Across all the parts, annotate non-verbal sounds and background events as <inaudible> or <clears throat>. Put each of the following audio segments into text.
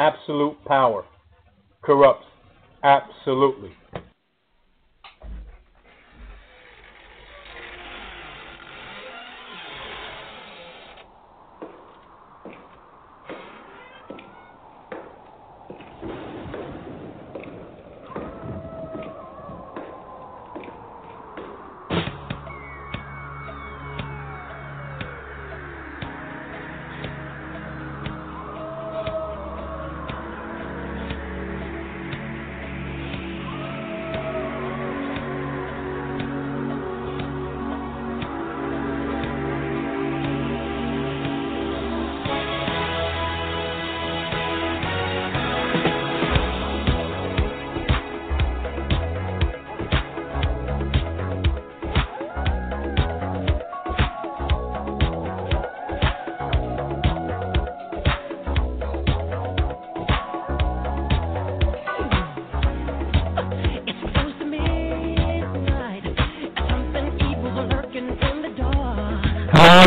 absolute power corrupts absolutely.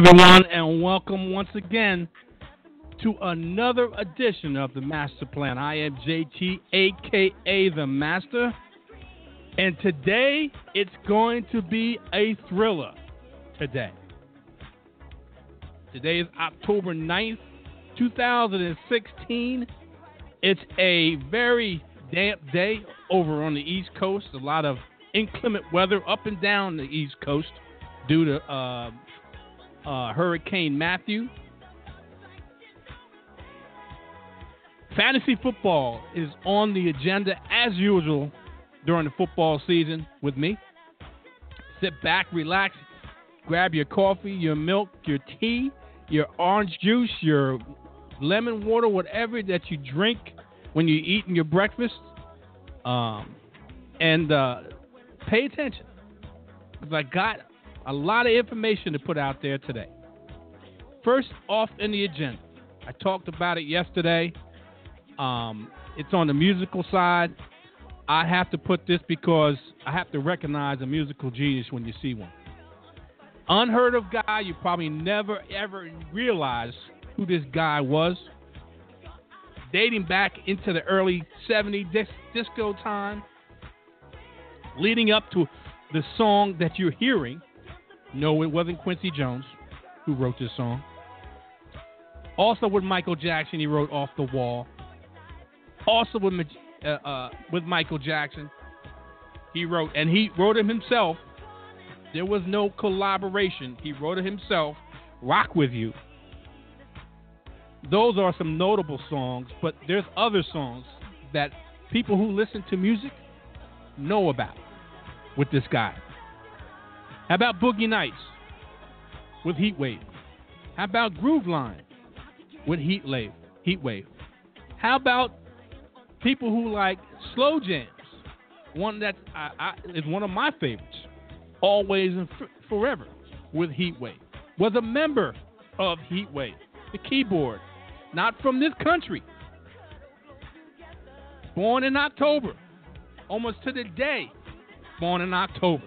Everyone, and welcome once again to another edition of the Master Plan. I am JT, aka the Master, and today it's going to be a thriller. Today. Today is October 9th, 2016. It's a very damp day over on the East Coast. A lot of inclement weather up and down the East Coast due to uh, uh, Hurricane Matthew. Fantasy football is on the agenda as usual during the football season with me. Sit back, relax, grab your coffee, your milk, your tea, your orange juice, your lemon water, whatever that you drink when you're eating your breakfast, um, and uh, pay attention because I got a lot of information to put out there today. First off in the agenda, I talked about it yesterday. Um, it's on the musical side. I have to put this because I have to recognize a musical genius when you see one. Unheard of guy, you probably never ever realized who this guy was. Dating back into the early 70s dis- disco time, leading up to the song that you're hearing no, it wasn't Quincy Jones who wrote this song. Also with Michael Jackson, he wrote "Off the Wall." Also with uh, uh, with Michael Jackson, he wrote, and he wrote it himself. There was no collaboration. He wrote it himself. "Rock with You." Those are some notable songs, but there's other songs that people who listen to music know about with this guy. How about Boogie Nights with Heat Wave? How about Groove Line with Heat Wave? Heat Wave. How about people who like slow jams? One that I, I, is one of my favorites. Always and f- forever with Heat Wave. Was a member of Heat Wave, the keyboard, not from this country. Born in October, almost to the day. Born in October.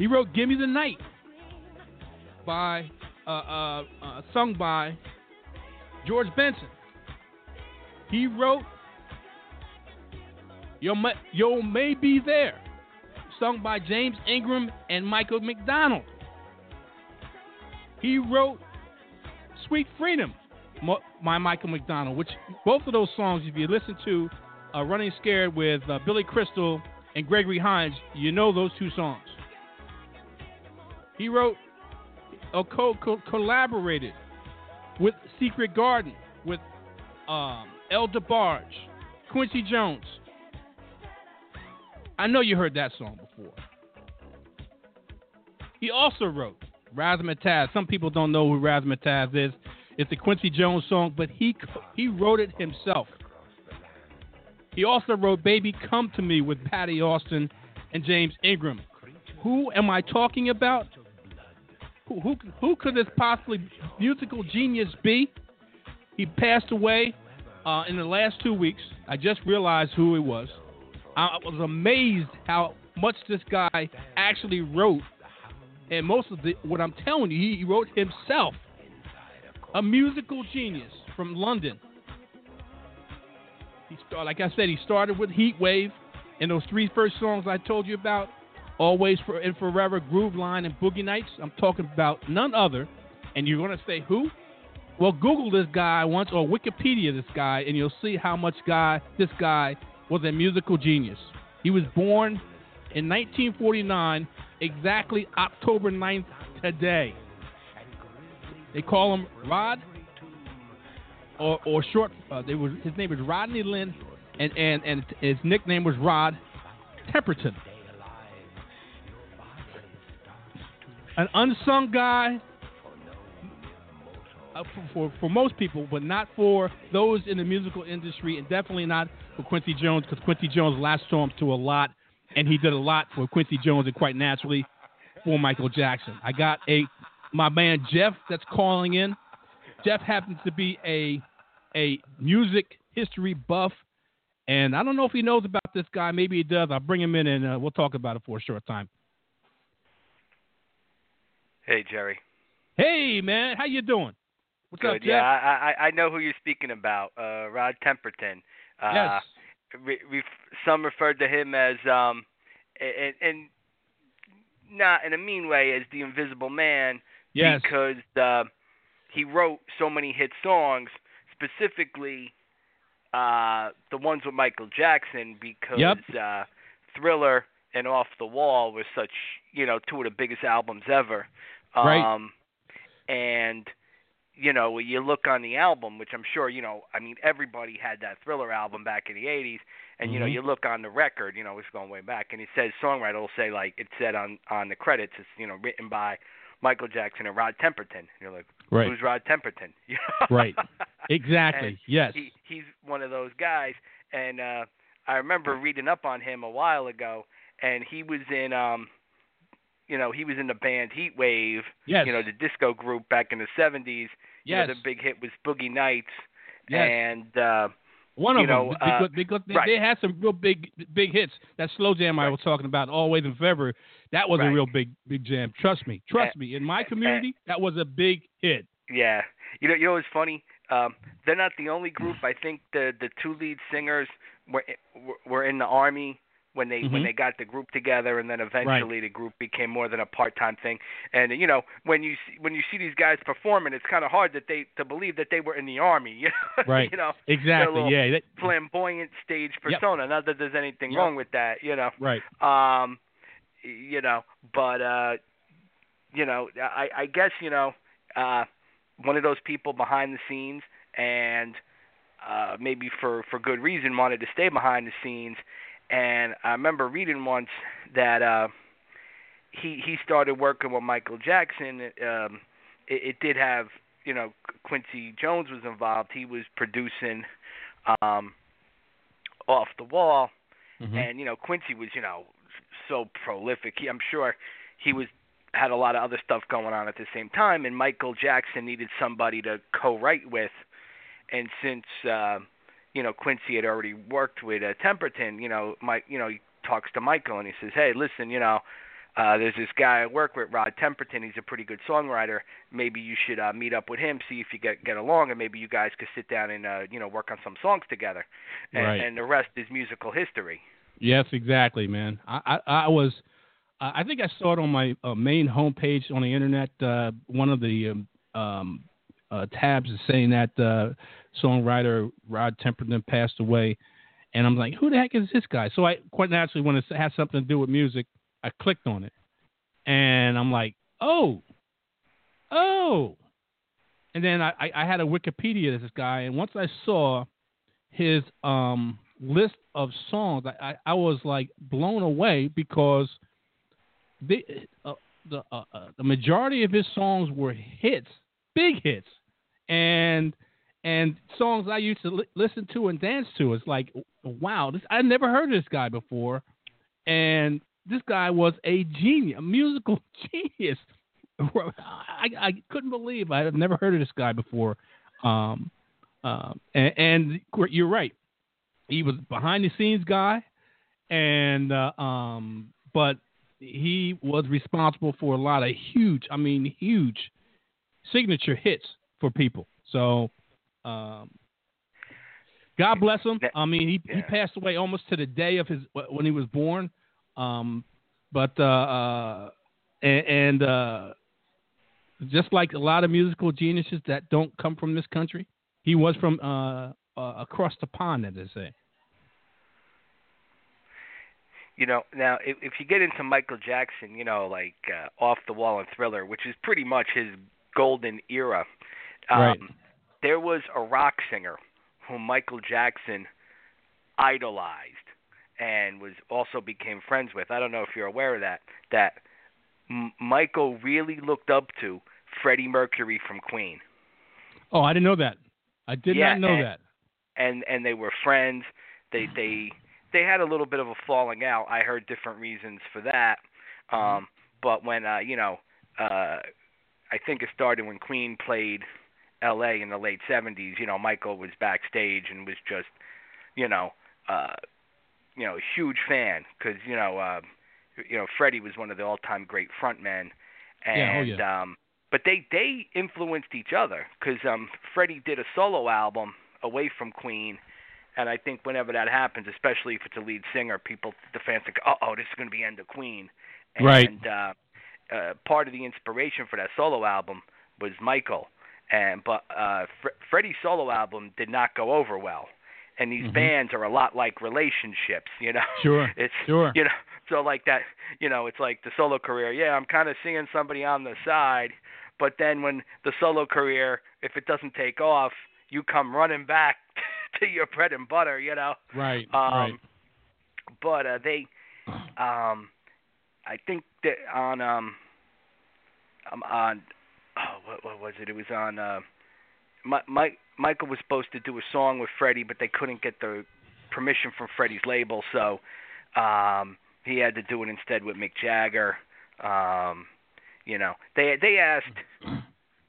He wrote "Give Me the Night" by uh, uh, uh, sung by George Benson. He wrote "Yo, May, Yo May Be There," sung by James Ingram and Michael McDonald. He wrote "Sweet Freedom" by Michael McDonald, which both of those songs, if you listen to uh, "Running Scared" with uh, Billy Crystal and Gregory Hines, you know those two songs. He wrote or co- co- collaborated with Secret Garden, with um, El DeBarge, Quincy Jones. I know you heard that song before. He also wrote Razzmatazz. Some people don't know who Razzmatazz is. It's a Quincy Jones song, but he he wrote it himself. He also wrote "Baby Come to Me" with Patti Austin and James Ingram. Who am I talking about? Who, who, could this possibly musical genius be? He passed away uh, in the last two weeks. I just realized who he was. I was amazed how much this guy actually wrote, and most of the what I'm telling you, he wrote himself. A musical genius from London. He start, like I said, he started with Heat Wave, and those three first songs I told you about, Always for and Forever, Groove Line, and Boogie Nights. I'm talking about none other. And you're gonna say who? Well, Google this guy once or Wikipedia this guy, and you'll see how much guy this guy was a musical genius. He was born in 1949, exactly October 9th today. They call him Rod, or, or short. Uh, they was his name was Rodney Lynn, and, and and his nickname was Rod Temperton. An unsung guy uh, for, for, for most people, but not for those in the musical industry, and definitely not for Quincy Jones, because Quincy Jones latched him to a lot, and he did a lot for Quincy Jones, and quite naturally for Michael Jackson. I got a my man Jeff that's calling in. Jeff happens to be a a music history buff, and I don't know if he knows about this guy. Maybe he does. I'll bring him in, and uh, we'll talk about it for a short time. Hey, Jerry. Hey, man, how you doing? What's Good. up, Jeff? Yeah, I, I I know who you're speaking about. Uh, Rod Temperton. Uh, yes. We, we some referred to him as um, and, and not in a mean way as the Invisible Man Yes. because uh, he wrote so many hit songs, specifically uh, the ones with Michael Jackson, because Yep. uh, Thriller and Off the Wall were such, you know, two of the biggest albums ever. Right. Um, and you know, when you look on the album, which I'm sure, you know, I mean, everybody had that Thriller album back in the '80s, and you know, Mhm. you look on the record, you know, it's going way back, and it says songwriter will say like it said on on the credits, it's you know written by Michael Jackson and Rod Temperton. And you're like, Right. who's Rod Temperton? <laughs> Right. Exactly. Yes. He he's one of those guys, and uh I remember reading up on him a while ago, and he was in um, you know, he was in the band Heat Wave, yes. you know, the disco group back in the '70s. You yes. know, the big hit was Boogie Nights, yes. and uh One of you know, them uh, because, because they, right. they had some real big big hits. That slow jam I was talking about, Always and Forever, that was a real big big jam. Trust me, trust Uh, me. In my community, that was a big hit. Yeah, you know, you know what's funny? Um, they're not the only group. I think the the two lead singers were- were in the army when they when Mhm. they got the group together, and then eventually the group became more than a part time thing. And you know, when you see, when you see these guys performing, it's kind of hard that they to believe that they were in the army. <laughs> You know, Right. you know, Exactly. Yeah. that- flamboyant stage Yep. persona. Not that there's anything Yep. wrong with that. You know. right. Um, you know, but uh, you know, I I guess you know, uh, one of those people behind the scenes, and uh, maybe for for good reason, wanted to stay behind the scenes. And I remember reading once that uh, he he started working with Michael Jackson. Um, it, it did have you know Quincy Jones was involved. He was producing um, off the wall Mhm. and you know Quincy was you know so prolific. He, I'm sure he was had a lot of other stuff going on at the same time, and Michael Jackson needed somebody to co-write with, and since uh, you know Quincy had already worked with uh, Temperton, you know Mike, you know he talks to Michael and he says, hey, listen, you know. Uh, there's this guy I work with, Rod Temperton. He's a pretty good songwriter. Maybe you should uh, meet up with him, see if you get get along, and maybe you guys could sit down and uh, you know work on some songs together. And, Right. and the rest is musical history. Yes, exactly, man. I I, I was. I I think I saw it on my uh, main homepage on the internet. Uh, one of the um, um, uh, tabs is saying that uh, songwriter Rod Temperton passed away, and I'm like, who the heck is this guy? So I quite naturally, when it has something to do with music, I clicked on it, and I'm like, oh, oh, and then I, I, I had a Wikipedia of this guy, and once I saw his um, list of songs, I, I, I was like blown away because the uh, the uh, uh, the majority of his songs were hits, big hits, and and songs I used to li- listen to and dance to. It's like, wow, this I never heard this guy before, and this guy was a genius, a musical <laughs> genius. I, I couldn't believe I had never heard of this guy before. Um, um, and, and you're right, he was behind the scenes guy, and uh, um, but he was responsible for a lot of huge, I mean, huge signature hits for people. So, um, God bless him. I mean, he he passed away almost to the day of his when he was born. Um, but uh, uh and, and uh, just like a lot of musical geniuses that don't come from this country, he was from uh, uh across the pond, as they say. You know, now if, if you get into Michael Jackson, you know, like uh, Off the Wall and Thriller, which is pretty much his golden era. Um, Right. There was a rock singer whom Michael Jackson idolized and was also became friends with. I don't know if you're aware of that. That M- Michael really looked up to Freddie Mercury from Queen. Oh, I didn't know that. I did Yeah, not know and- that. and and they were friends. They they they had a little bit of a falling out. I heard different reasons for that. Um, but when uh, you know, uh, I think it started when Queen played L.A. in the late '70s. You know, Michael was backstage and was just, you know, uh, you know, a huge fan because you know, uh, you know, Freddie was one of the all-time great frontmen, Yeah, oh, and um, but they they influenced each other because um, Freddie did a solo album away from Queen, and I think whenever that happens, especially if it's a lead singer, people the fans think, oh, oh, this is going to be end of Queen, and Right. uh, uh, part of the inspiration for that solo album was Michael, and but uh, Fre- Freddie's solo album did not go over well. And these Mhm. bands are a lot like relationships, you know. Sure. <laughs> It's Sure. you know, so like that, you know, it's like the solo career. Yeah, I'm kind of seeing somebody on the side, but then when the solo career, if it doesn't take off, you come running back <laughs> to your bread and butter, you know. Right. Um, right. But uh, they, um, I think that on um, um on, oh, what what was it? It was on. Uh, my, Mike Michael was supposed to do a song with Freddie, but they couldn't get the permission from Freddie's label, so um, he had to do it instead with Mick Jagger. Um, you know, they they asked,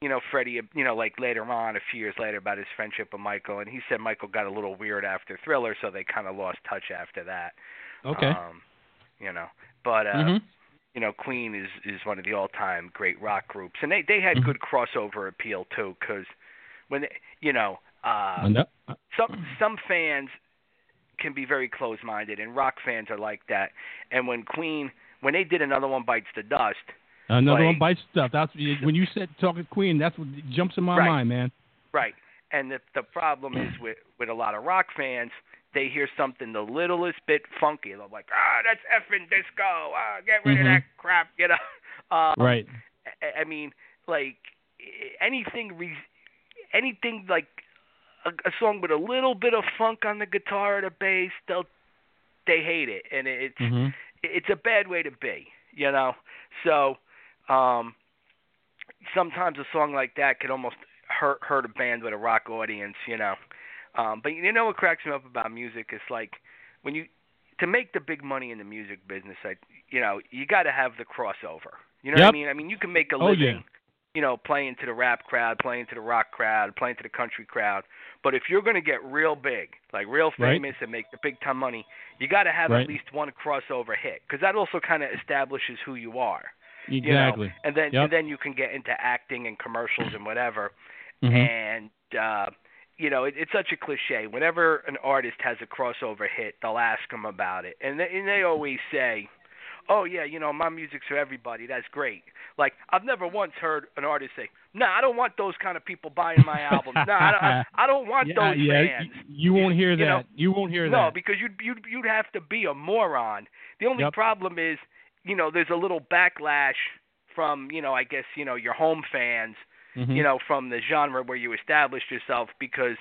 you know, Freddie, you know, like later on, a few years later, about his friendship with Michael, and he said Michael got a little weird after Thriller, so they kind of lost touch after that. Okay. Um, you know, but uh, Mhm. You know, Queen is is one of the all-time great rock groups, and they they had Mhm. good crossover appeal too, because when they, you know, uh, And some some fans can be very close-minded, and rock fans are like that. And when Queen, when they did another one bites the dust, Another one like- bites stuff. That's when you said talking Queen. That's what jumps in my Right. mind, man. right? And the the problem is with with a lot of rock fans, they hear something the littlest bit funky, they're like, ah, that's effing disco, ah, get rid Mhm. of that crap, you know. <laughs> Um, Right. I- I mean, like anything, re- anything like a, a song with a little bit of funk on the guitar or the bass, they'll they hate it, and it's hmm it's a bad way to be, you know. So, um, sometimes a song like that can almost hurt hurt a band with a rock audience, you know. Um, but you know what cracks me up about music is like when you to make the big money in the music business, I you know you got to have the crossover. You know what I mean? I mean you can make a Oh, living, yeah. you know, playing to the rap crowd, playing to the rock crowd, playing to the country crowd. But if you're going to get real big, like real Right. famous and make the big time money, you got to have Right. at least one crossover hit because that also kind of establishes who you are. you know? Exactly. And then Yep. and then you can get into acting and commercials and whatever. Mhm. And uh, you know, it, it's such a cliche. Whenever an artist has a crossover hit, they'll ask them about it, and they, and they always say, "Oh yeah, you know, my music's for everybody. That's great." Like I've never once heard an artist say, "No, I don't want those kind of people buying my albums. No, I don't, <laughs> I, I don't want yeah, those yeah. fans." y- You won't hear that. you know, you won't hear No, that. No, because you'd you'd you'd have to be a moron. The only Yep. problem is, you know, there's a little backlash from, you know, I guess, you know, your home fans, Mhm. you know, from the genre where you established yourself because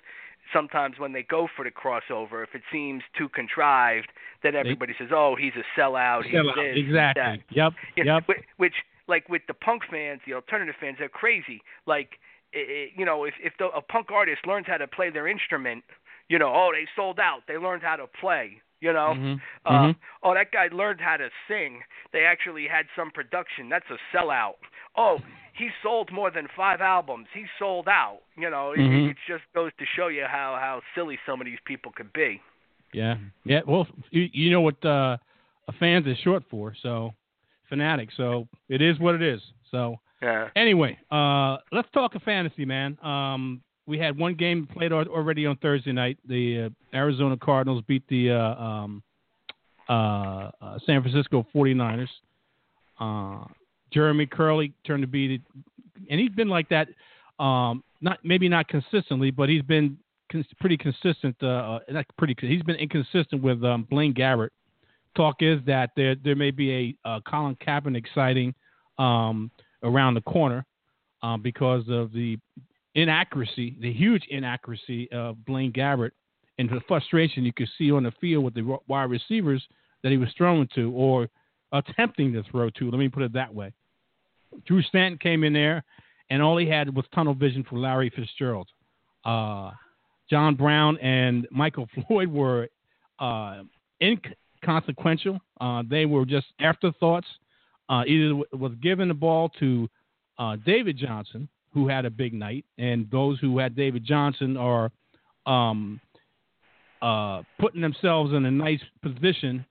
sometimes when they go for the crossover, if it seems too contrived, then everybody says, "Oh, he's a sellout. He's Sell out. this, exactly. that." Yep. You know, Yep. Which, which, like with the punk fans, the alternative fans, they're crazy. Like, i i you know, if if the, a punk artist learns how to play their instrument, you know, oh, they sold out. They learned how to play. You know, Mhm. uh, Mhm. oh, that guy learned how to sing. They actually had some production. That's a sellout. Oh, he sold more than five albums. He sold out. You know, it, Mhm. it just goes to show you how how silly some of these people could be. Yeah. Yeah. Well, you, you know what uh, a fans is short for, so fanatic. So it is what it is. So Yeah. anyway, uh, let's talk a fantasy, man. Um, we had one game played already on Thursday night. The uh, Arizona Cardinals beat the uh, um, uh, uh San Francisco 49ers. Uh, Jeremy Kerley turned to be, and he's been like that. Um, not maybe not consistently, but he's been cons- pretty consistent. Uh, not pretty. He's been inconsistent with um, Blaine Gabbert. Talk is that there there may be a, a Colin Kaepernick sighting um, around the corner uh, because of the inaccuracy, the huge inaccuracy of Blaine Gabbert, and the frustration you could see on the field with the wide receivers that he was throwing to or attempting to throw to. Let me put it that way. Drew Stanton came in there, and all he had was tunnel vision for Larry Fitzgerald. Uh, John Brown and Michael <laughs> Floyd were uh, inconsequential. Uh, they were just afterthoughts. Uh, either was given the ball to uh, David Johnson, who had a big night, and those who had David Johnson are um, uh, putting themselves in a nice position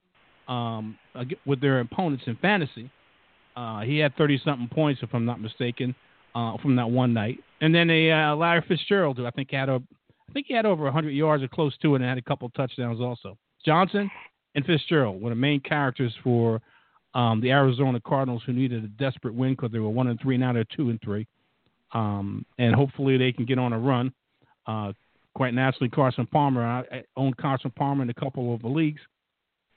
um, with their opponents in fantasy. Uh, he had 30 something points, if I'm not mistaken, uh, from that one night. And then a uh, Larry Fitzgerald, who I think had a, I think he had over 100 yards or close to it, and had a couple touchdowns also. Johnson and Fitzgerald were the main characters for um, the Arizona Cardinals, who needed a desperate win because they were one and three now they're two and three, um, and hopefully they can get on a run. Uh, quite naturally, Carson Palmer. I, owned Carson Palmer in a couple of the leagues.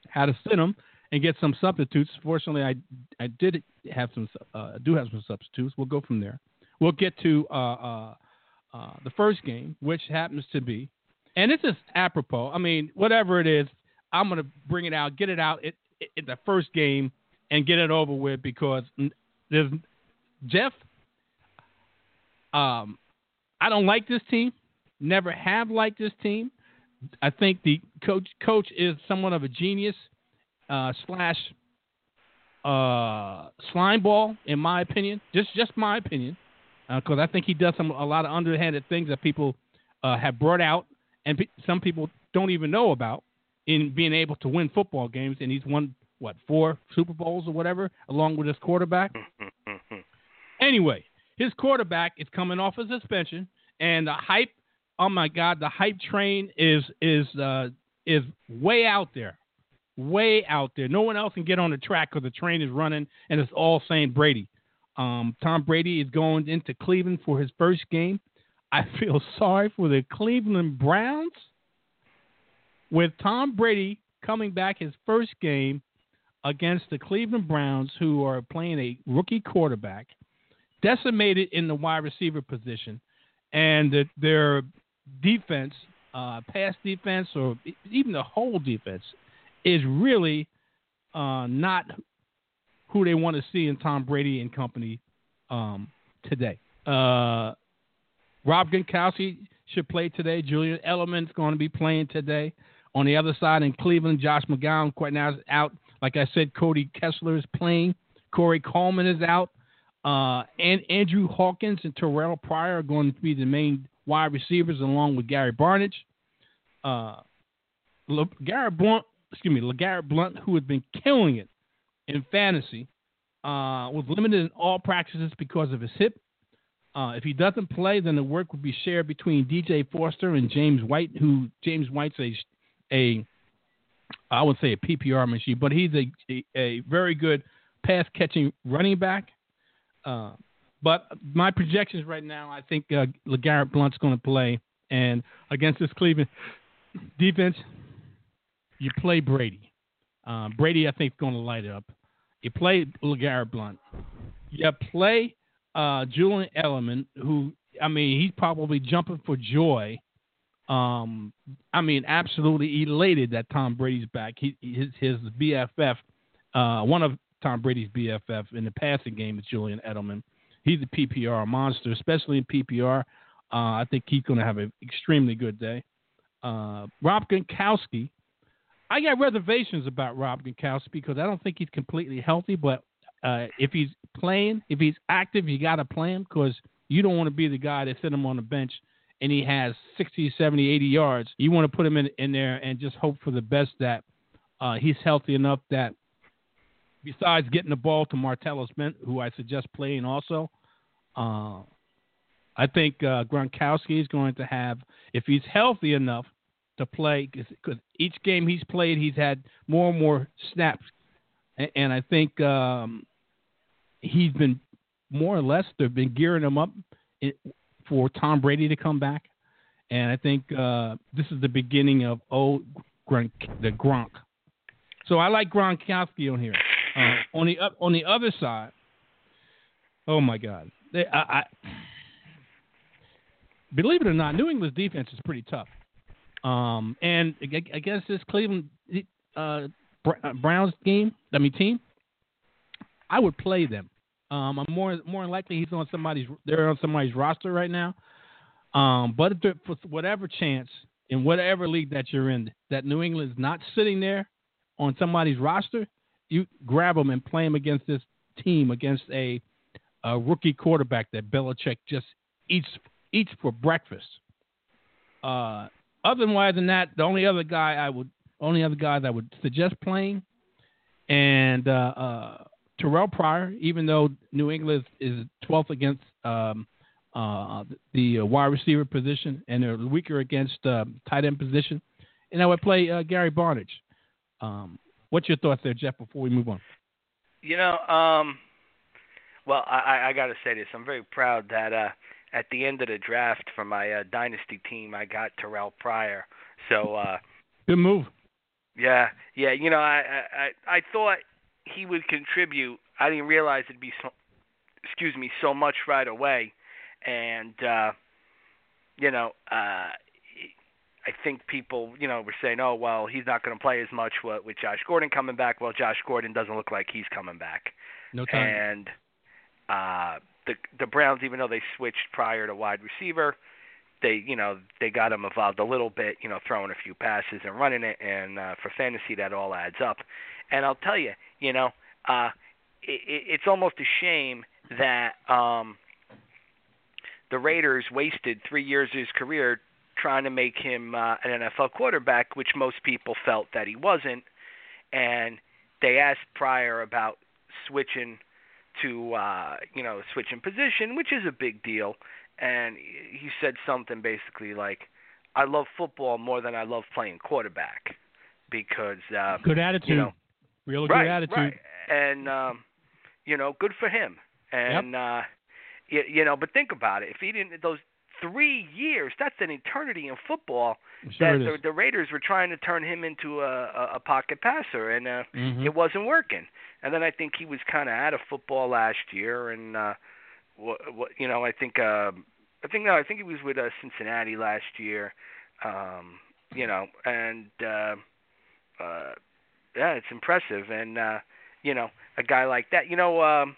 Had to sit him and get some substitutes. Fortunately, I I did have some uh, do have some substitutes. We'll go from there. We'll get to uh, uh, uh the first game, which happens to be, and this is apropos. I mean, whatever it is, I'm to bring it out, get it out at the first game and get it over with because there's Jeff. Um, I don't like this team. Never have liked this team. I think the coach coach is somewhat of a genius uh, slash uh, slime ball, in my opinion. Just just my opinion, because uh, I think he does some a lot of underhanded things that people uh, have brought out, and pe- some people don't even know about in being able to win football games. And he's won what four Super Bowls or whatever, along with his quarterback. <laughs> anyway, his quarterback is coming off a suspension, and the hype. Oh my God, the hype train is is uh, is way out there, way out there. No one else can get on the track because the train is running, and it's all saying Brady. Um, Tom Brady is going into Cleveland for his first game. I <laughs> feel sorry for the Cleveland Browns. With Tom Brady coming back his first game against the Cleveland Browns, who are playing a rookie quarterback, decimated in the wide receiver position, and their defense, uh, pass defense, or even the whole defense, is really uh, not who they want to see in Tom Brady and company um, today. Uh, Rob Gronkowski should play today. Julian Edelman's going to be playing today. On the other side in Cleveland, Josh McCown quite now is out like I said, Cody Kessler is playing. Corey Coleman is out. Uh, and Andrew Hawkins and Terrelle Pryor are going to be the main wide receivers, along with Gary Barnidge. Uh, Le- Blount, excuse me, LeGarrette Blount, who has been killing it in fantasy, uh, was limited in all practices because of his hip. Uh, if he doesn't play, then the work would be shared between DJ Foster and James White, who James White's a, a I would say a PPR machine, but he's a a, a very good pass catching running back. Uh, but my projections right now, I think uh, LeGarrette Blount's going to play, and against this Cleveland defense, you play Brady. Uh, Brady, I think, is going to light up. You play LeGarrette Blount. You play uh, Julian Edelman, who I mean, he's probably jumping for joy um, I mean, absolutely elated that Tom Brady's back. He, his his BFF, uh, one of Tom Brady's BFF in the passing game is Julian Edelman. He's a PPR monster, especially in PPR. Uh, I think he's going to have an extremely good day. Uh, Rob Gronkowski, I got reservations about Rob Gronkowski because I don't think he's completely healthy. But uh, if he's playing, if he's active, you got to play him because you don't want to be the guy that sit him on the bench and he has 60, 70, 80 yards, you want to put him in, in there and just hope for the best that uh, he's healthy enough that besides getting the ball to Martellus Bennett, who I suggest playing also, uh, I think uh, Gronkowski is going to have, if he's healthy enough to play, because each game he's played, he's had more and more snaps, and, and I think um, he's been more or less they've been gearing him up for Tom Brady to come back, and I think uh, this is the beginning of old Gronk, the Gronk. So I like Gronkowski on here. Uh, on the on the other side, oh my God, they, I, I, believe it or not, New England's defense is pretty tough. Um, and I, guess this Cleveland uh, uh, Browns game, I mean team, I would play them. Um, I'm more more likely he's on somebody's they're on somebody's roster right now. Um, but for whatever chance in whatever league that you're in, that New England is not sitting there on somebody's roster, you grab them and play them against this team against a, a rookie quarterback that Belichick just eats eats for breakfast. Uh, otherwise than that, the only other guy I would only other guys I would suggest playing and uh, uh, Terrelle Pryor, even though New England is 12th against um, uh, the uh, wide receiver position and they're weaker against uh, tight end position, and I would play uh, Gary Barnidge. Um, what's your thoughts there, Jeff? Before we move on, you know, um, well, I, I got to say this. I'm very proud that at the end of the draft for my uh, dynasty team, I got Terrelle Pryor. So uh, good move. Yeah, yeah. You know, I I I thought he would contribute. I didn't realize it'd be so, excuse me, so much right away, and uh, you know, uh, I think people, you know, were saying, oh well, he's not going to play as much with, with Josh Gordon coming back. Well, Josh Gordon doesn't look like he's coming back. No time. And uh, the the Browns, even though they switched Pryor to wide receiver, they you know they got him involved a little bit, you know, throwing a few passes and running it, and uh, for fantasy that all adds up. And I'll tell you, you know, uh, it, it's almost a shame that um, the Raiders wasted three years of his career trying to make him uh, an NFL quarterback, which most people felt that he wasn't. And they asked Pryor about switching to, uh, you know, switch in position, which is a big deal. And he said something basically like, "I love football more than I love playing quarterback." Because uh, good attitude. You know, Real right, good attitude. Right. And um, you know, good for him. And yep. uh you, you know, but think about it. If he didn't those three years, that's an eternity in football. Sure that the, the Raiders were trying to turn him into a, a, a pocket passer, and uh, mm-hmm. it wasn't working. And then I think he was kind of out of football last year, and uh, what, what you know, I think uh, I think no, I think he was with uh, Cincinnati last year. Um, you know, and uh, uh, yeah, it's impressive. And uh, you know, a guy like that, you know, um,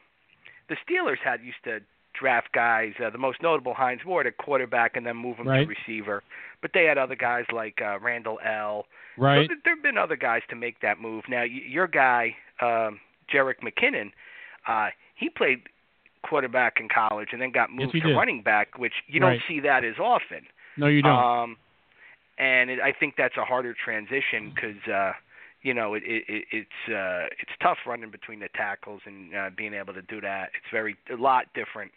the Steelers had used to draft guys. Uh, the most notable Hines Ward at quarterback, and then move him right. to receiver. But they had other guys like uh, Randle El Right. So there have been other guys to make that move. Now, y- your guy, um, Jerick McKinnon, uh, he played quarterback in college and then got moved yes, to did. running back, which you right. don't see that as often. No, you don't. Um, and it, I think that's a harder transition because uh, you know, it, it, it's uh, it's tough running between the tackles and uh, being able to do that. It's very a lot different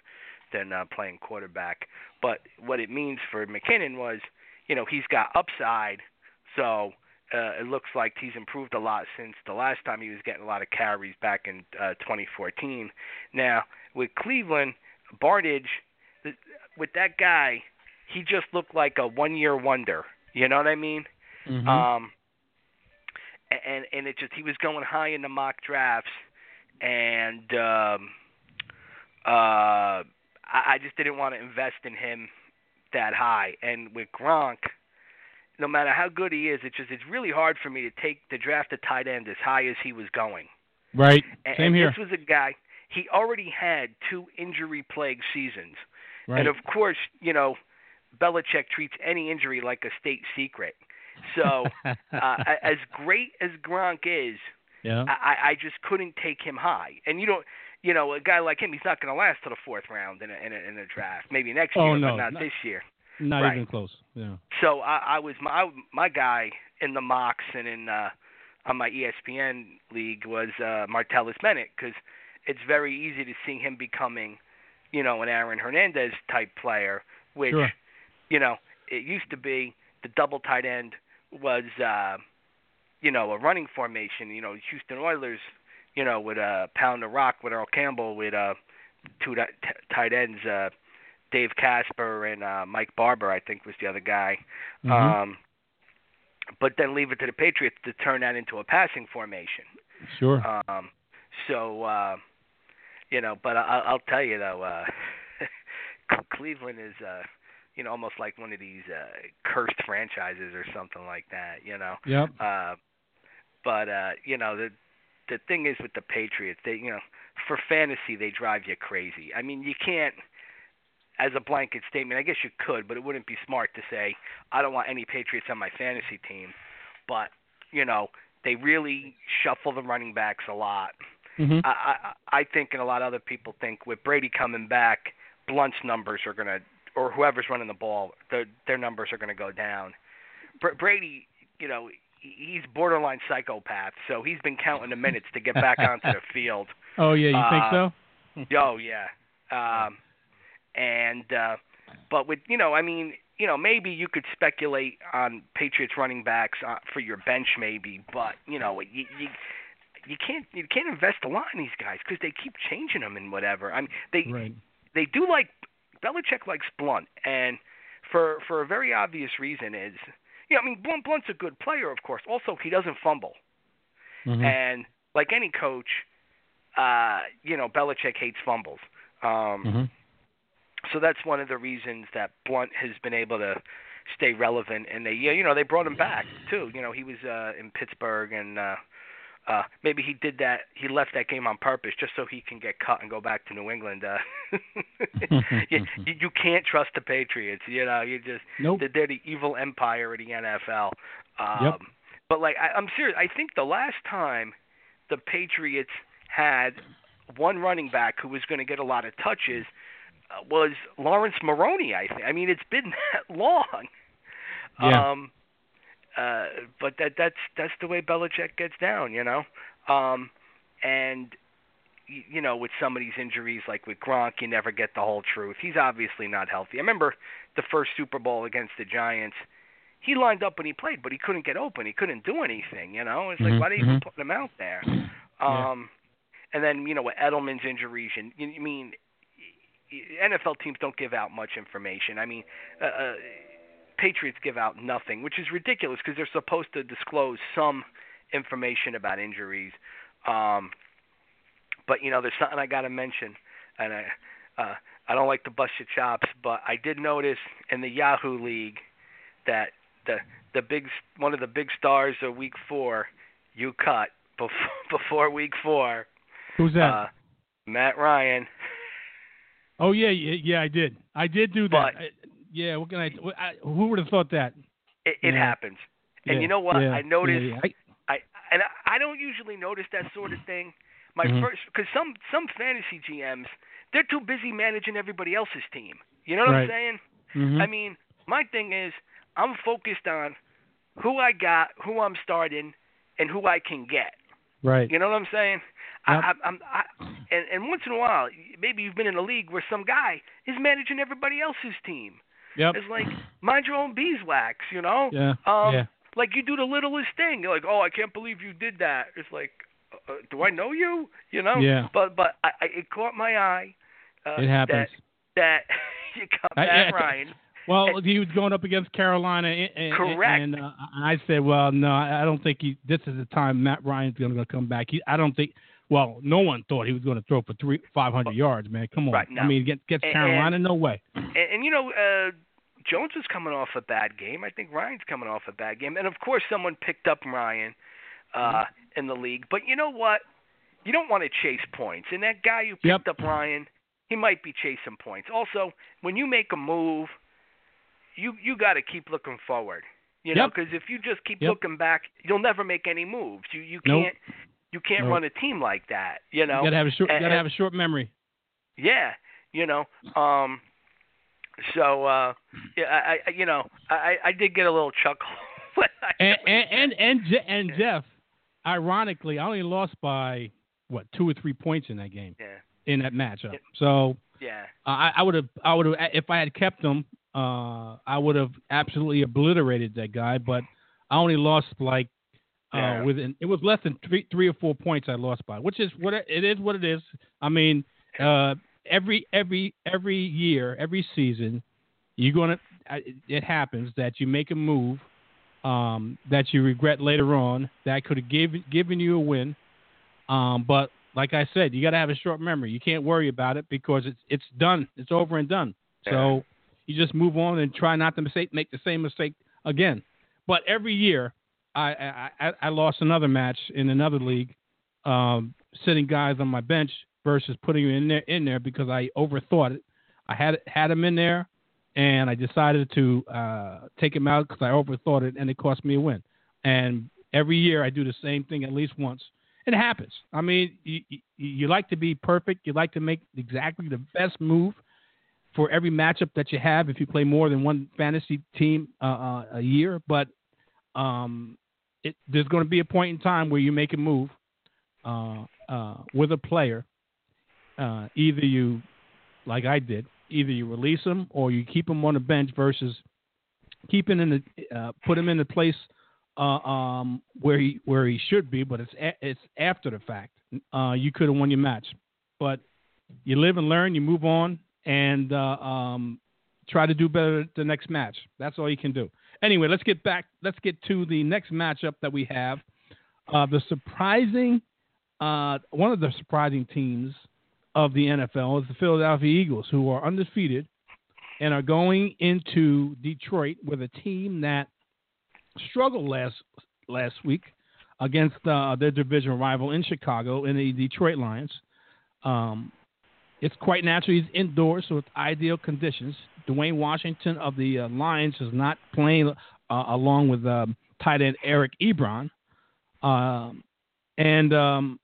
than uh, playing quarterback. But what it means for McKinnon was, you know, he's got upside, so uh, it looks like he's improved a lot since the last time he was getting a lot of carries back in uh, 2014. Now with Cleveland, Barnidge, with that guy, he just looked like a one-year wonder. You know what I mean? Mm-hmm. Um, and and it just he was going high in the mock drafts, and um, uh, I, I just didn't want to invest in him that high. And with Gronk, no matter how good he is, it's just it's really hard for me to take the draft a tight end as high as he was going. Right. And, Same and here. This was a guy. He already had two injury-plagued seasons, Right. and of course, you know, Belichick treats any injury like a state secret. So, <laughs> uh, as great as Gronk is, yeah. I, I just couldn't take him high. And you don't, you know, a guy like him, he's not going to last to the fourth round in a, in a, in a draft. Maybe next Oh, year, no, but not, not- this year. Not right. even close. Yeah. So I, I was my my guy in the mocks and in uh, on my ESPN league was uh, Martellus Bennett because it's very easy to see him becoming you know, an Aaron Hernandez type player, which Sure. you know, it used to be the double tight end was uh you know, a running formation, you know, Houston Oilers, you know, with uh pound the rock with Earl Campbell with uh two t- tight ends uh Dave Casper and uh Mike Barber I think was the other guy. Mhm. Um but then leave it to the Patriots to turn that into a passing formation. sure. Um, so uh, you know, but I, I'll tell you though, uh, <laughs> Cleveland is uh, you know almost like one of these uh, cursed franchises or something like that. You know, yep. uh, but uh, you know the the thing is with the Patriots, they you know for fantasy they drive you crazy. I mean, you can't. As a blanket statement, I guess you could, but it wouldn't be smart to say I don't want any Patriots on my fantasy team. But you know, they really shuffle the running backs a lot. hmm I, I I think, and a lot of other people think, with Brady coming back, Blount's numbers are gonna, or whoever's running the ball, their their numbers are gonna go down. Br- Brady, you know, he's borderline psychopath, so he's been counting the minutes to get back onto the <laughs> field. Oh yeah, you think uh, so? Oh yeah, um, and uh, but with you know, I mean, you know, maybe you could speculate on Patriots running backs uh, for your bench, maybe, but you know, you you you can't you can't invest a lot in these guys because they keep changing them and whatever. I mean, they Right. they do like Belichick likes Blount, and for for a very obvious reason is, you know, I mean, Blount Blount's a good player, of course. Also, he doesn't fumble, Mhm. and like any coach, uh, you know, Belichick hates fumbles. Um, Mhm. So that's one of the reasons that Blount has been able to stay relevant and they you know they brought him back too you know he was uh in Pittsburgh and uh uh maybe he did that he left that game on purpose just so he can get cut and go back to New England uh <laughs> <laughs> you, you can't trust the Patriots you know you just Nope. they're- the evil empire of the NFL um Yep. but like I, I'm serious I think the last time the Patriots had one running back who was going to get a lot of touches was Laurence Maroney. I think. I mean, it's been <laughs> that long. Yeah. Um, uh, but that that's that's the way Belichick gets down, you know. Um, and you know, with some of these injuries, like with Gronk, you never get the whole truth. He's obviously not healthy. I remember the first Super Bowl against the Giants. He lined up and he played, but he couldn't get open. He couldn't do anything. You know, it's Mhm, like why do you mhm. put him out there? Yeah. Um, and then you know with Edelman's injuries, and you, you mean NFL teams don't give out much information. I mean, uh, uh, Patriots give out nothing, which is ridiculous because they're supposed to disclose some information about injuries. Um, but you know, there's something I got to mention, and I uh, I don't like to bust your chops, but I did notice in the Yahoo League that the the big one of the big stars of Week Four you cut before <laughs> before Week Four. Who's that? Uh, Matt Ryan. Oh yeah, yeah, yeah, I did. I did do that. but- I- yeah, what can I, I? Who would have thought that? It, it Yeah. happens. And Yeah, you know what? I noticed. I- I and I, don't usually notice that sort of thing. My Mhm. first because some some fantasy GMs they're too busy managing everybody else's team. You know what Right. I'm saying? mhm. I mean, my thing is I'm focused on who I got, who I'm starting, and who I can get. right. You know what I'm saying? Yep. I, I, I'm, I, and, and once in a while, maybe you've been in a league where some guy is managing everybody else's team. Yep. It's like mind your own beeswax, you know? Yeah. Um, yeah. Like you do the littlest thing. You're like, oh, I can't believe you did that. It's like, uh, do I know you? You know? Yeah. But but I, I, it caught my eye. Uh, It happens. That, that <laughs> you got Matt I- Ryan. Well, he was going up against Carolina, and, and, Correct. And uh, I said, well, no, I I don't think he. This is the time Matt Ryan's going to come back. He, I don't think. Well, no one thought he was going to throw for three, five hundred yards, man. Come on. Right, no. I mean, against, against And- Carolina, no way. And, and you know, uh, Jones is coming off a bad game. I think Ryan's coming off a bad game. And of course, someone picked up Ryan uh, Mm-hmm. in the league. But you know what? You don't want to chase points. And that guy who picked Yep. up Ryan, he might be chasing points. Also, when you make a move, you you got to keep looking forward. You know, Yep. because if you just keep Yep. looking back, you'll never make any moves. You you Nope. can't you can't Nope. run a team like that. You know. You gotta have a short. and- gotta have a short memory. Yeah, you know. Um so uh yeah, I, I you know, I I did get a little chuckle <laughs> And and and and, and Jeff, ironically, I only lost by what two or three points in that game Yeah. in that matchup. Yeah. So Yeah. I, I would have, I would have, if I had kept him, uh, I would have absolutely obliterated that guy. But I only lost like uh, Yeah. within. It was less than three, three or four points I lost by, which is what it is. What it is. I mean, uh, every every every year, every season, you're gonna. It happens that you make a move um, that you regret later on that could have given given you a win. Um, but like I said, you got to have a short memory. You can't worry about it because it's it's done. It's over and done. So you just move on and try not to mistake, make the same mistake again. But every year, I I, I, lost another match in another league, um, sitting guys on my bench versus putting them in there in there because I overthought it. I had had them in there, and I decided to uh, take him out because I overthought it, and it cost me a win. And every year I do the same thing at least once. It happens. I mean, you, you, you like to be perfect. You like to make exactly the best move for every matchup that you have. If you play more than one fantasy team uh, uh, a year, but um, it, there's going to be a point in time where you make a move uh, uh, with a player. Uh, either you, like I did, either you release him or you keep him on the bench versus keeping in the uh, put him in the place uh, um, where he where he should be, but it's a, it's after the fact. Uh, you could have won your match, but you live and learn. You move on and um, try to do better the next match. That's all you can do. Anyway, let's get back. Let's get to the next matchup that we have. Uh, the surprising, uh, one of the surprising teams of the NFL is the Philadelphia Eagles, who are undefeated and are going into Detroit with a team that struggled last last week against uh, their division rival in Chicago in the Detroit Lions. Um, it's quite natural. He's indoors, so it's ideal conditions. Dwayne Washington of the uh, Lions is not playing uh, along with um, tight end Eric Ebron. Um, and um,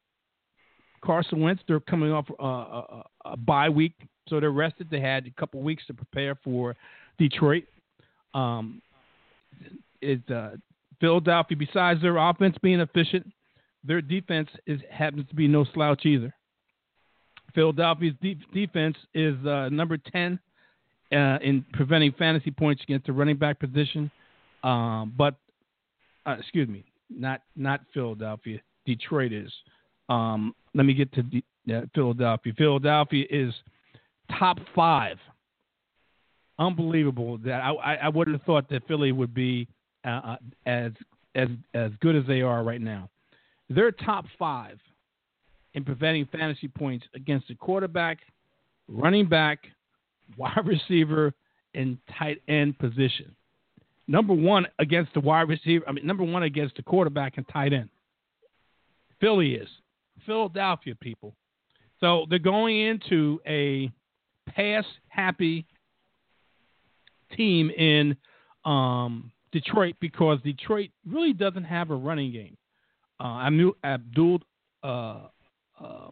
Carson Wentz, they're coming off uh, a, a bye week, so they're rested. They had a couple weeks to prepare for Detroit. Um, uh, Philadelphia, besides their offense being efficient, their defense is happens to be no slouch either. Philadelphia's de- defense is uh, number 10 uh, in preventing fantasy points against the running back position. Um, but, uh, excuse me, not not Philadelphia. Detroit is. Um, let me get to De- uh, Philadelphia. Philadelphia is top five. Unbelievable that I, I, I wouldn't have thought that Philly would be uh, as as as good as they are right now. They're top five in preventing fantasy points against the quarterback, running back, wide receiver, and tight end position. Number one against the wide receiver. I mean, number one against the quarterback and tight end. Philly is Philadelphia people. So they're going into a pass happy team in um, Detroit because Detroit really doesn't have a running game. Uh, Abdul uh, uh,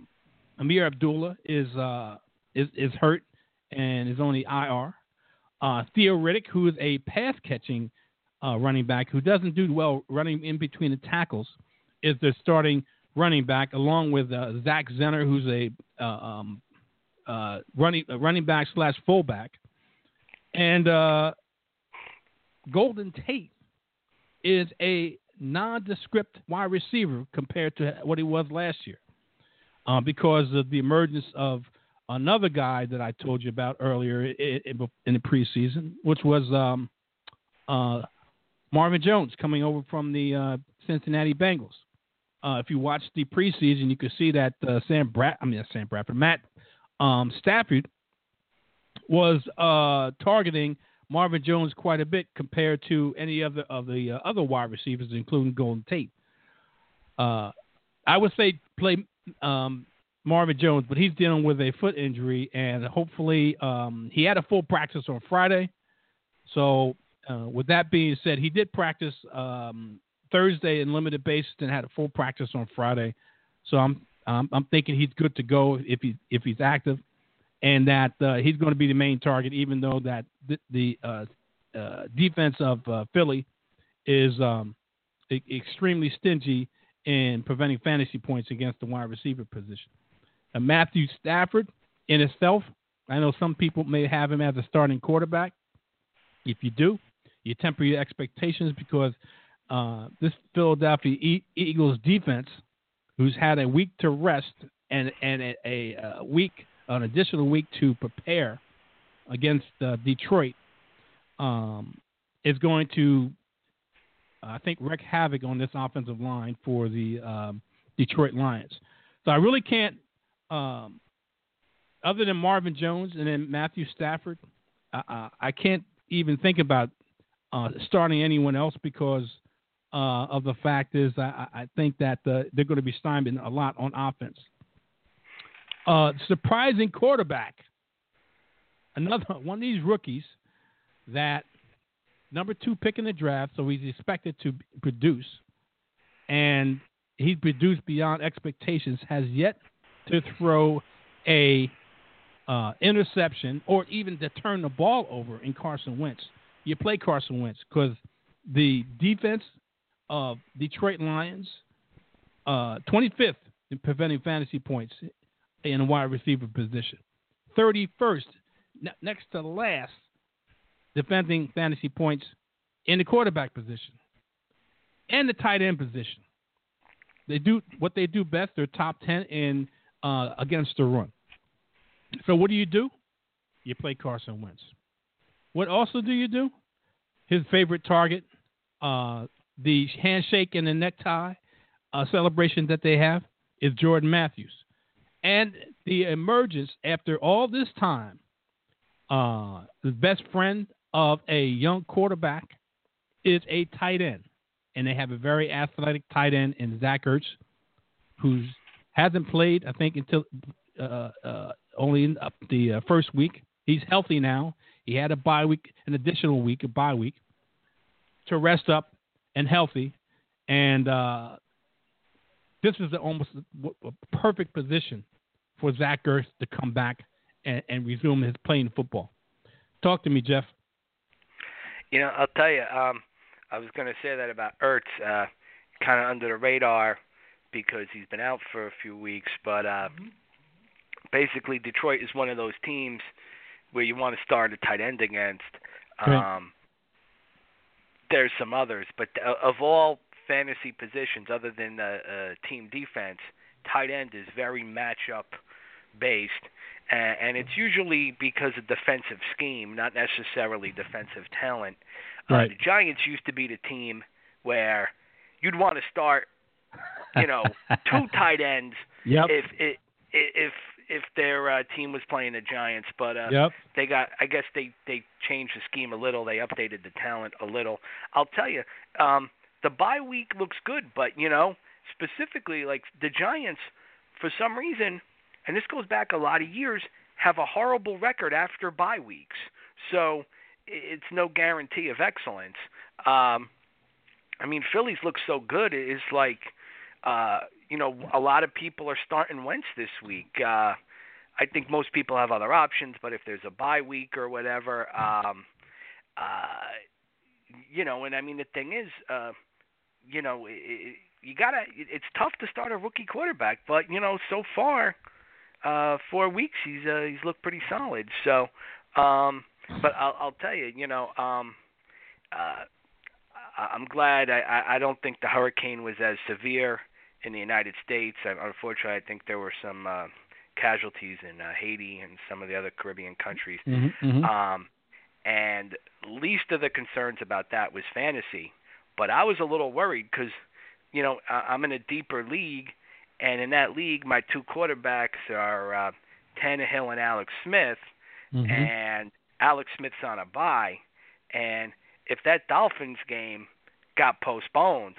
Ameer Abdullah is uh, is is hurt and is on the IR. Uh, Theo Riddick, who is a pass catching uh, running back who doesn't do well running in between the tackles, is their starting running back, along with uh, Zach Zenner, who's a uh, um, uh, running a running back slash fullback, and uh, Golden Tate is a nondescript wide receiver compared to what he was last year, uh, because of the emergence of another guy that I told you about earlier in, in the preseason, which was um, uh, Marvin Jones coming over from the uh, Cincinnati Bengals. Uh, if you watch the preseason, you could see that uh, Sam Brad, I mean Sam Bradford, Matt um, Stafford was uh, targeting Marvin Jones quite a bit compared to any other of the other wide receivers, including Golden Tate. I would say play um, Marvin Jones, but he's dealing with a foot injury, and hopefully um, he had a full practice on Friday. So, uh, with that being said, he did practice um, Thursday in limited basis and had a full practice on Friday. So I'm um, I'm thinking he's good to go if he if he's active, and that uh, he's going to be the main target, even though that the, uh, uh, defense of uh, Philly is um, extremely stingy in preventing fantasy points against the wide receiver position. Uh, Matthew Stafford in itself, I know some people may have him as a starting quarterback. If you do, you temper your expectations because uh, this Philadelphia Eagles defense, who's had a week to rest and and a, a, a week, an additional week to prepare against uh, Detroit, um, is going to, I think, wreak havoc on this offensive line for the um, Detroit Lions. So I really can't, um, other than Marvin Jones and then Matthew Stafford, I, I can't even think about uh, starting anyone else because uh, of the fact is I, I think that uh, they're going to be stymied a lot on offense. Uh, surprising quarterback, another <laughs> one of these rookies that number two pick in the draft, so he's expected to produce, and he's produced beyond expectations. Has yet to throw a uh, interception or even to turn the ball over in Carson Wentz. You play Carson Wentz because the defense of Detroit Lions, uh, 25th in preventing fantasy points in a wide receiver position, 31st, n- next to last, defending fantasy points in the quarterback position and the tight end position. They do what they do best. They're top 10 in uh, against the run. So what do you do? You play Carson Wentz. What also do you do? His favorite target, uh, the handshake and the necktie uh, celebration that they have, is Jordan Matthews. And the emergence after all this time, uh, the best friend of a young quarterback is a tight end. And they have a very athletic tight end in Zach Ertz, who hasn't played, I think, until uh, uh, only in the uh, first week. He's healthy now. He had a bye week, an additional week, a bye week, to rest up and healthy. And uh, this is almost a perfect position for Zach Ertz to come back and, and resume his playing football. Talk to me, Jeff. You know, I'll tell you. Um, I was going to say that about Ertz, uh, kind of under the radar because he's been out for a few weeks. But uh, mm-hmm. basically, Detroit is one of those teams where you want to start a tight end against. Right. Um, there's some others, but uh, of all fantasy positions other than uh, uh, team defense, tight end is very matchup based, and, it's usually because of defensive scheme, not necessarily defensive talent. Uh, right. Uh, the Giants used to be the team where you'd want to start, you know, <laughs> two tight ends yep. if it if if their uh, team was playing the Giants, but uh, yep. they got. I guess they they changed the scheme a little. They updated the talent a little. I'll tell you, um, the bye week looks good, but you know, specifically like the Giants, for some reason, and this goes back a lot of years, have a horrible record after bye weeks. So it's no guarantee of excellence. Um, I mean, Phillies look so good. It's like uh, you know, a lot of people are starting Wentz this week. Uh, I think most people have other options, but if there's a bye week or whatever, um, uh, you know, and I mean the thing is, uh, you know, it, you gotta. It's tough to start a rookie quarterback, but you know, so far, uh, four weeks he's uh, he's looked pretty solid. So, um, but I'll, I'll tell you, you know, um, uh, I'm glad. I, I I don't think the hurricane was as severe in the United States. Unfortunately, I think there were some uh, casualties in uh, Haiti and some of the other Caribbean countries. Mm-hmm, mm-hmm. Um, and least of the concerns about that was fantasy. But I was a little worried because, you know, I'm in a deeper league, and in that league, my two quarterbacks are uh, Tannehill and Alex Smith, mm-hmm. and Alex Smith's on a bye. And if that Dolphins game got postponed,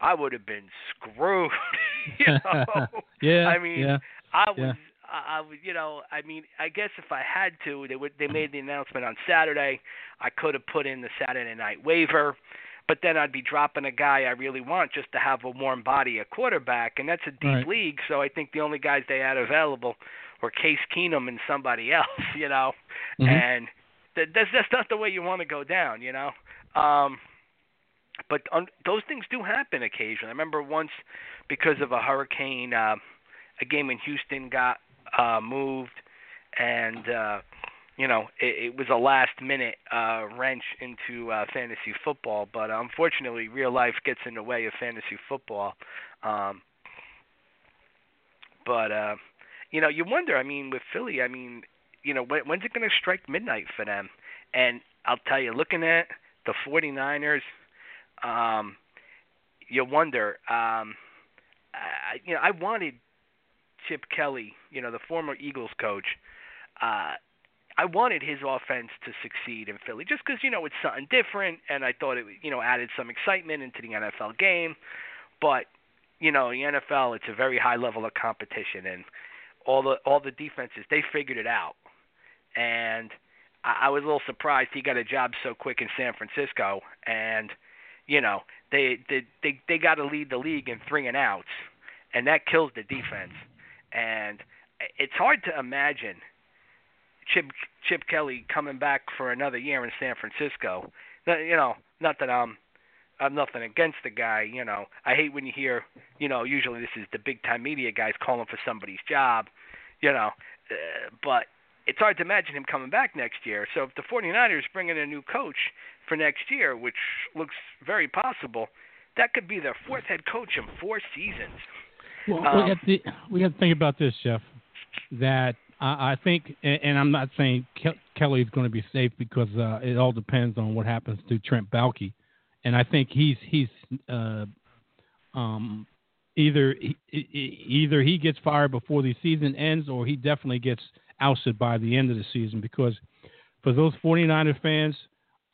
I would have been screwed. <laughs> you <laughs> know? yeah. I mean, yeah, I was. yeah. I, I was, you know, I mean, I guess if I had to, they would. They made the announcement on Saturday. I could have put in the Saturday night waiver, but then I'd be dropping a guy I really want just to have a warm body, a quarterback, and that's a deep right. league. So I think the only guys they had available were Case Keenum and somebody <laughs> else, you know, mm-hmm. and that, that's that's not the way you want to go down, you know. Um, but un- those things do happen occasionally. I remember once because of a hurricane, uh, a game in Houston got uh, moved, and uh, you know it, it was a last minute uh, wrench into uh, fantasy football. But unfortunately, real life gets in the way of fantasy football. Um, but uh, you know, you wonder. I mean, with Philly, I mean, you know, when, when's it going to strike midnight for them? And I'll tell you, looking at the 49ers, um, you wonder. Um, I, you know, I wanted Chip Kelly, you know, the former Eagles coach. Uh, I wanted his offense to succeed in Philly just because you know it's something different, and I thought it you know added some excitement into the NFL game. But you know, the NFL it's a very high level of competition, and all the all the defenses they figured it out, and I, I was a little surprised he got a job so quick in San Francisco, and you know they they they, they got to lead the league in three and outs, and that kills the defense, and it's hard to imagine Chip Chip Kelly coming back for another year in San Francisco. You know, not that I'm I'm nothing against the guy. You know, I hate when you hear, you know, usually this is the big time media guys calling for somebody's job. You know, uh, but it's hard to imagine him coming back next year. So if the 49ers bring in a new coach for next year, which looks very possible, that could be their fourth head coach in four seasons. Well, um, we, got to, we got to think about this, Jeff. That I, think, and, I'm not saying Ke- Kelly is going to be safe because uh, it all depends on what happens to Trent Baalke, and I think he's he's uh, um, either he, either he gets fired before the season ends, or he definitely gets ousted by the end of the season because for those 49er fans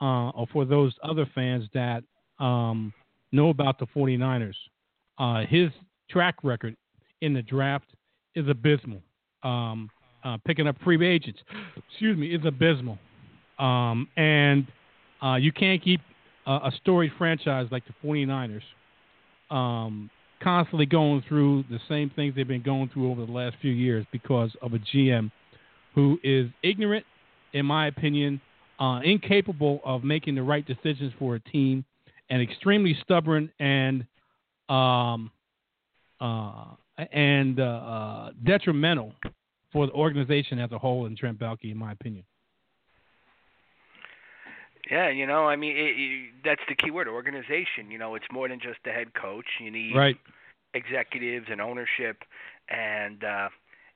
uh, or for those other fans that um, know about the 49ers, uh, his track record in the draft is abysmal. Um, uh, picking up free agents, excuse me, is abysmal. Um, and uh, you can't keep a storied franchise like the 49ers um, constantly going through the same things they've been going through over the last few years because of a GM who is ignorant, in my opinion, uh, incapable of making the right decisions for a team, and extremely stubborn and um, uh, and uh, uh detrimental for the organization as a whole and Trent Baalke, in my opinion. Yeah, you know, I mean, it, it, that's the key word, organization. You know, it's more than just the head coach. You need right. executives and ownership, and uh,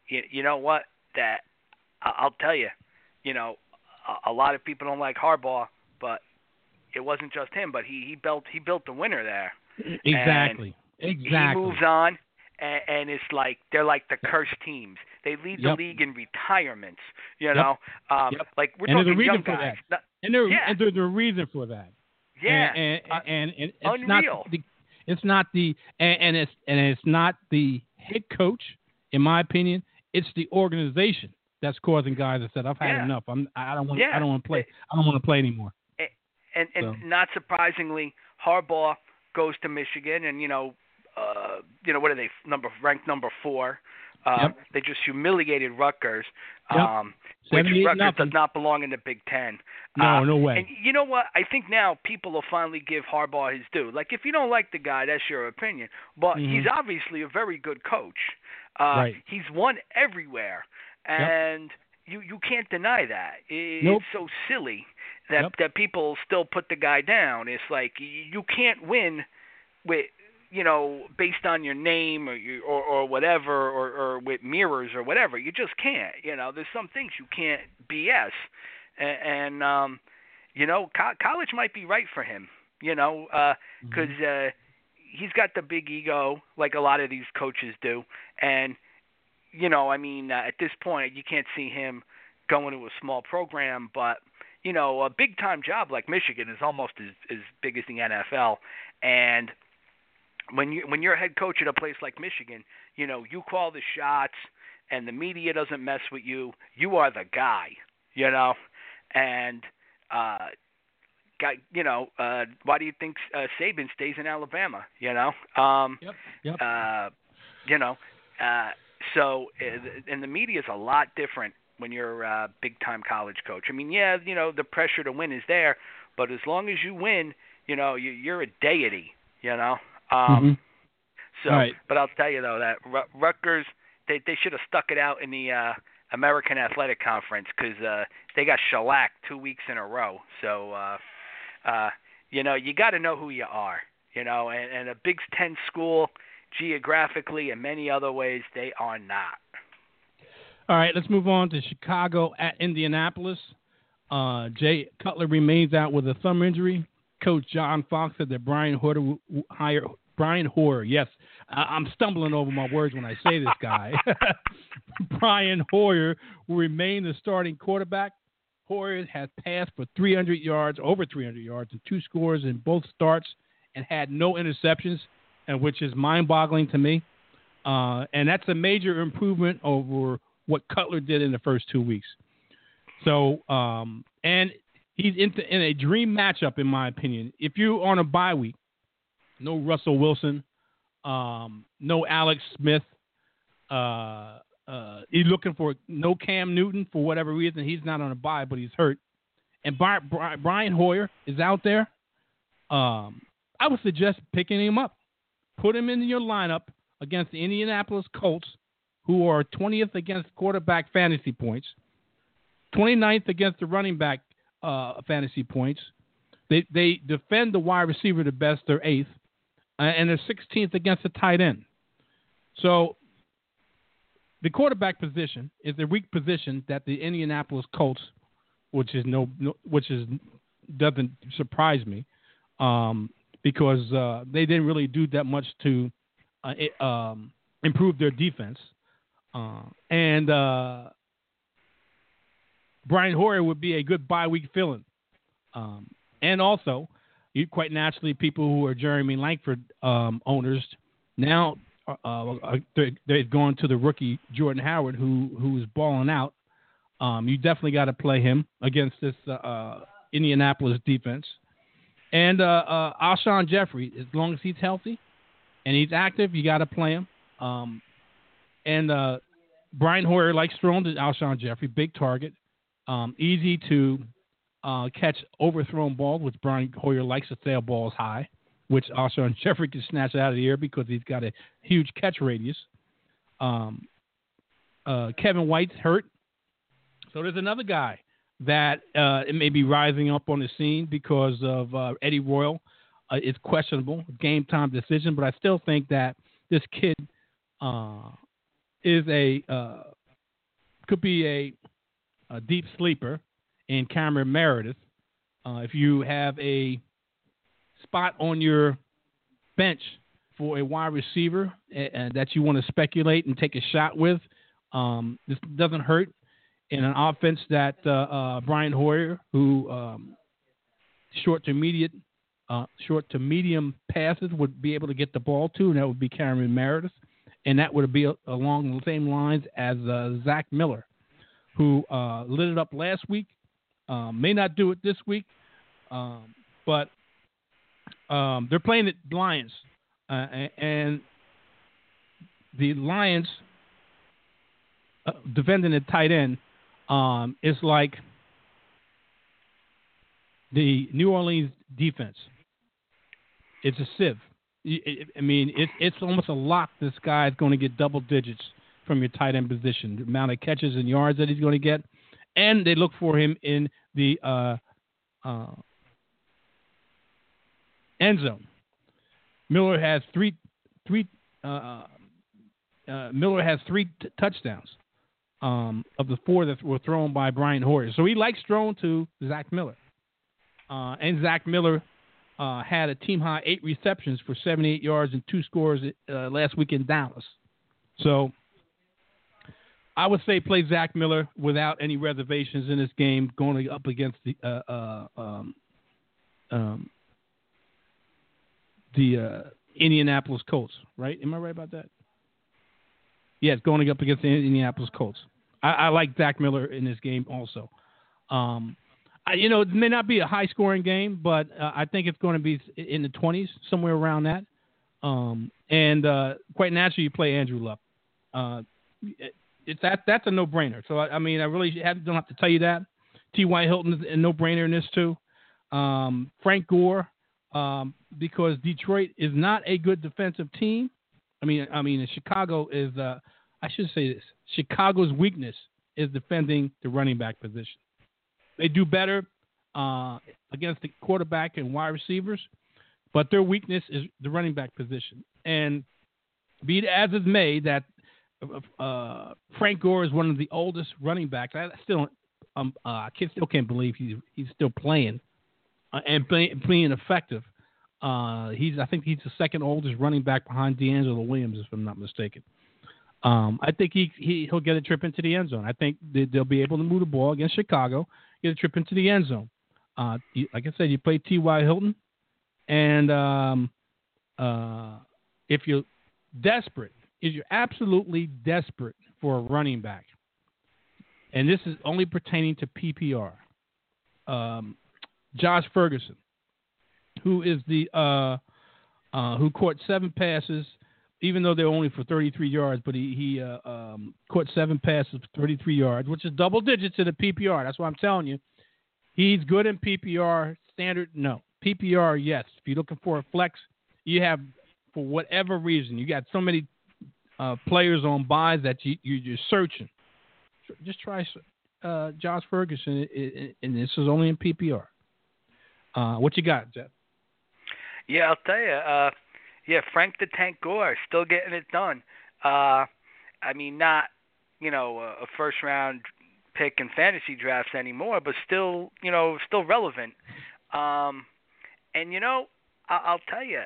you, you know what? That I'll tell you, you know, a, a lot of people don't like Harbaugh, but it wasn't just him. But he he built he built the winner there. Exactly. And exactly. He moves on, and, and it's like they're like the cursed teams. They lead the yep. league in retirements. You yep. know, um, yep. like we're and talking young guys. Not, and, there, yeah. and there's a reason for that. Yeah, and and, uh, and, and it's unreal. not the, it's not the and, it's and it's not the head coach, in my opinion. It's the organization that's causing guys that said, "I've had yeah. enough. I'm I don't want yeah. I don't want to play. I don't want to play anymore." And and, and not surprisingly, Harbaugh goes to Michigan, and you know, uh, you know what are they number ranked number four. Um, yep. They just humiliated Rutgers, yep. um, which Rutgers nothing. does not belong in the Big Ten. No, uh, no way. And you know what? I think now people will finally give Harbaugh his due. Like if you don't like the guy, that's your opinion. But mm-hmm. he's obviously a very good coach. Uh, right. He's won everywhere, and yep. you you can't deny that. It's nope. so silly that that people still put the guy down. It's like you can't win with you know, based on your name or you, or, or whatever, or, or with mirrors or whatever. You just can't. You know, there's some things you can't BS, and, and um, you know, co- college might be right for him. You know, because uh, uh, he's got the big ego, like a lot of these coaches do, and you know, I mean, uh, at this point, you can't see him going to a small program, but you know, a big time job like Michigan is almost as as big as the NFL, and when you when you're a head coach at a place like Michigan, you know you call the shots, and the media doesn't mess with you. You are the guy, you know, and uh, guy, you know, uh, why do you think uh, Saban stays in Alabama? You know, um, yep, yep. Uh, you know, uh, so uh, and the media is a lot different when you're a big time college coach. I mean, yeah, you know, the pressure to win is there, but as long as you win, you know, you, you're a deity. You know, um, mm-hmm. So, right. but I'll tell you though that Rutgers they they should have stuck it out in the uh, American Athletic Conference because uh, they got shellacked two weeks in a row. So, uh, uh, you know, you got to know who you are. You know, and, and a Big Ten school, geographically and many other ways, they are not. All right, let's move on to Chicago at Indianapolis. Uh, Jay Cutler remains out with a thumb injury. Coach John Fox said that Brian Hoyer hire Brian Hoyer. Yes, I'm stumbling over my words when I say this guy. <laughs> Brian Hoyer will remain the starting quarterback. Hoyer has passed for 300 yards, over 300 yards, and two scores in both starts, and had no interceptions, and which is mind-boggling to me. Uh, and that's a major improvement over what Cutler did in the first two weeks. So, um, and he's in, in a dream matchup, in my opinion. If you're on a bye week, no Russell Wilson, um, no Alex Smith. Uh, uh, he's looking for no Cam Newton for whatever reason. He's not on a bye, but he's hurt. And Brian Hoyer is out there. Um, I would suggest picking him up. Put him in your lineup against the Indianapolis Colts, who are 20th against quarterback fantasy points, 29th against the running back uh, fantasy points. They they defend the wide receiver the best. They're eighth, uh, and they're 16th against the tight end. So the quarterback position is the weak position that the Indianapolis Colts, which is no, no which is doesn't surprise me, um, because uh, they didn't really do that much to uh, it, um, improve their defense, uh, and uh, Brian Hoyer would be a good bye week fill-in, um, and also you quite naturally people who are Jeremy Langford um, owners now uh, uh they've gone to the rookie Jordan Howard who who's balling out. Um, you definitely got to play him against this uh, uh, Indianapolis defense. And uh, uh, Alshon Jeffery, as long as he's healthy and he's active, you got to play him. Um, and uh, Brian Hoyer likes throwing to Alshon Jeffery, big target, um, easy to uh, catch overthrown balls, which Brian Hoyer likes to sail balls high, which also <laughs> Jeffery can snatch out of the air because he's got a huge catch radius. Um, uh, Kevin White's hurt, so there's another guy that uh, it may be rising up on the scene because of uh, Eddie Royal. Uh, it's questionable game time decision, but I still think that this kid uh, is a uh, could be a, a deep sleeper in Cameron Meredith. Uh, if you have a spot on your bench for a wide receiver uh, that you want to speculate and take a shot with, um, this doesn't hurt in an offense that uh, uh, Brian Hoyer, who um, short to immediate, uh, short to medium passes would be able to get the ball to, and that would be Cameron Meredith, and that would be along the same lines as uh, Zach Miller, who uh, lit it up last week um, may not do it this week, um, but um, they're playing the Lions, uh, and the Lions uh, defending the tight end um, is like the New Orleans defense. It's a sieve. I mean, it's it's almost a lock. This guy is going to get double digits from your tight end position. The amount of catches and yards that he's going to get and they look for him in the uh, uh, end zone. Miller has three three uh, uh, Miller has three t- touchdowns um, of the four that were thrown by Brian Hoyer. So he likes throwing to Zach Miller, uh, and Zach Miller uh, had a team high eight receptions for 78 yards and two scores uh, last week in Dallas. So I would say play Zach Miller without any reservations in this game, going up against the uh, uh, um, um, the uh, Indianapolis Colts. Right? Am I right about that? Yes, going up against the Indianapolis Colts. I, I like Zach Miller in this game also. Um, I, you know, it may not be a high scoring game, but uh, I think it's going to be in the 20s, somewhere around that. Um, and uh, quite naturally, you play Andrew Luck. Uh, it's that that's a no brainer. So I, I, mean, I really have, don't have to tell you that. T.Y. Hilton is a no brainer in this too. Um, Frank Gore, um, because Detroit is not a good defensive team. I mean, I mean, Chicago is. Uh, I should say this: Chicago's weakness is defending the running back position. They do better uh, against the quarterback and wide receivers, but their weakness is the running back position. And be it as it may, that uh, Frank Gore is one of the oldest running backs. I still, um, uh, I still can't believe he's he's still playing uh, and play, playing effective. Uh, he's I think he's the second oldest running back behind DeAngelo Williams, if I'm not mistaken. Um, I think he, he he'll get a trip into the end zone. I think they'll be able to move the ball against Chicago, get a trip into the end zone. Uh, like I said, you play T.Y. Hilton, and um, uh, if you're desperate, if you're absolutely desperate for a running back, and this is only pertaining to PPR, um, Josh Ferguson, who is the uh, uh, who caught seven passes, even though they're only for 33 yards, but he he uh, um, caught seven passes for 33 yards, which is double digits in the PPR. That's what I'm telling you. He's good in PPR. Standard, no. PPR, yes. If you're looking for a flex, you have for whatever reason you got so many uh, players on byes that you, you are searching. Just try uh, Josh Ferguson, and this is only in PPR. Uh, what you got, Jeff? Yeah, I'll tell you. Uh, yeah, Frank the Tank Gore still getting it done. Uh, I mean, not you know a first round pick in fantasy drafts anymore, but still you know still relevant. Um, and you know, I- I'll tell you,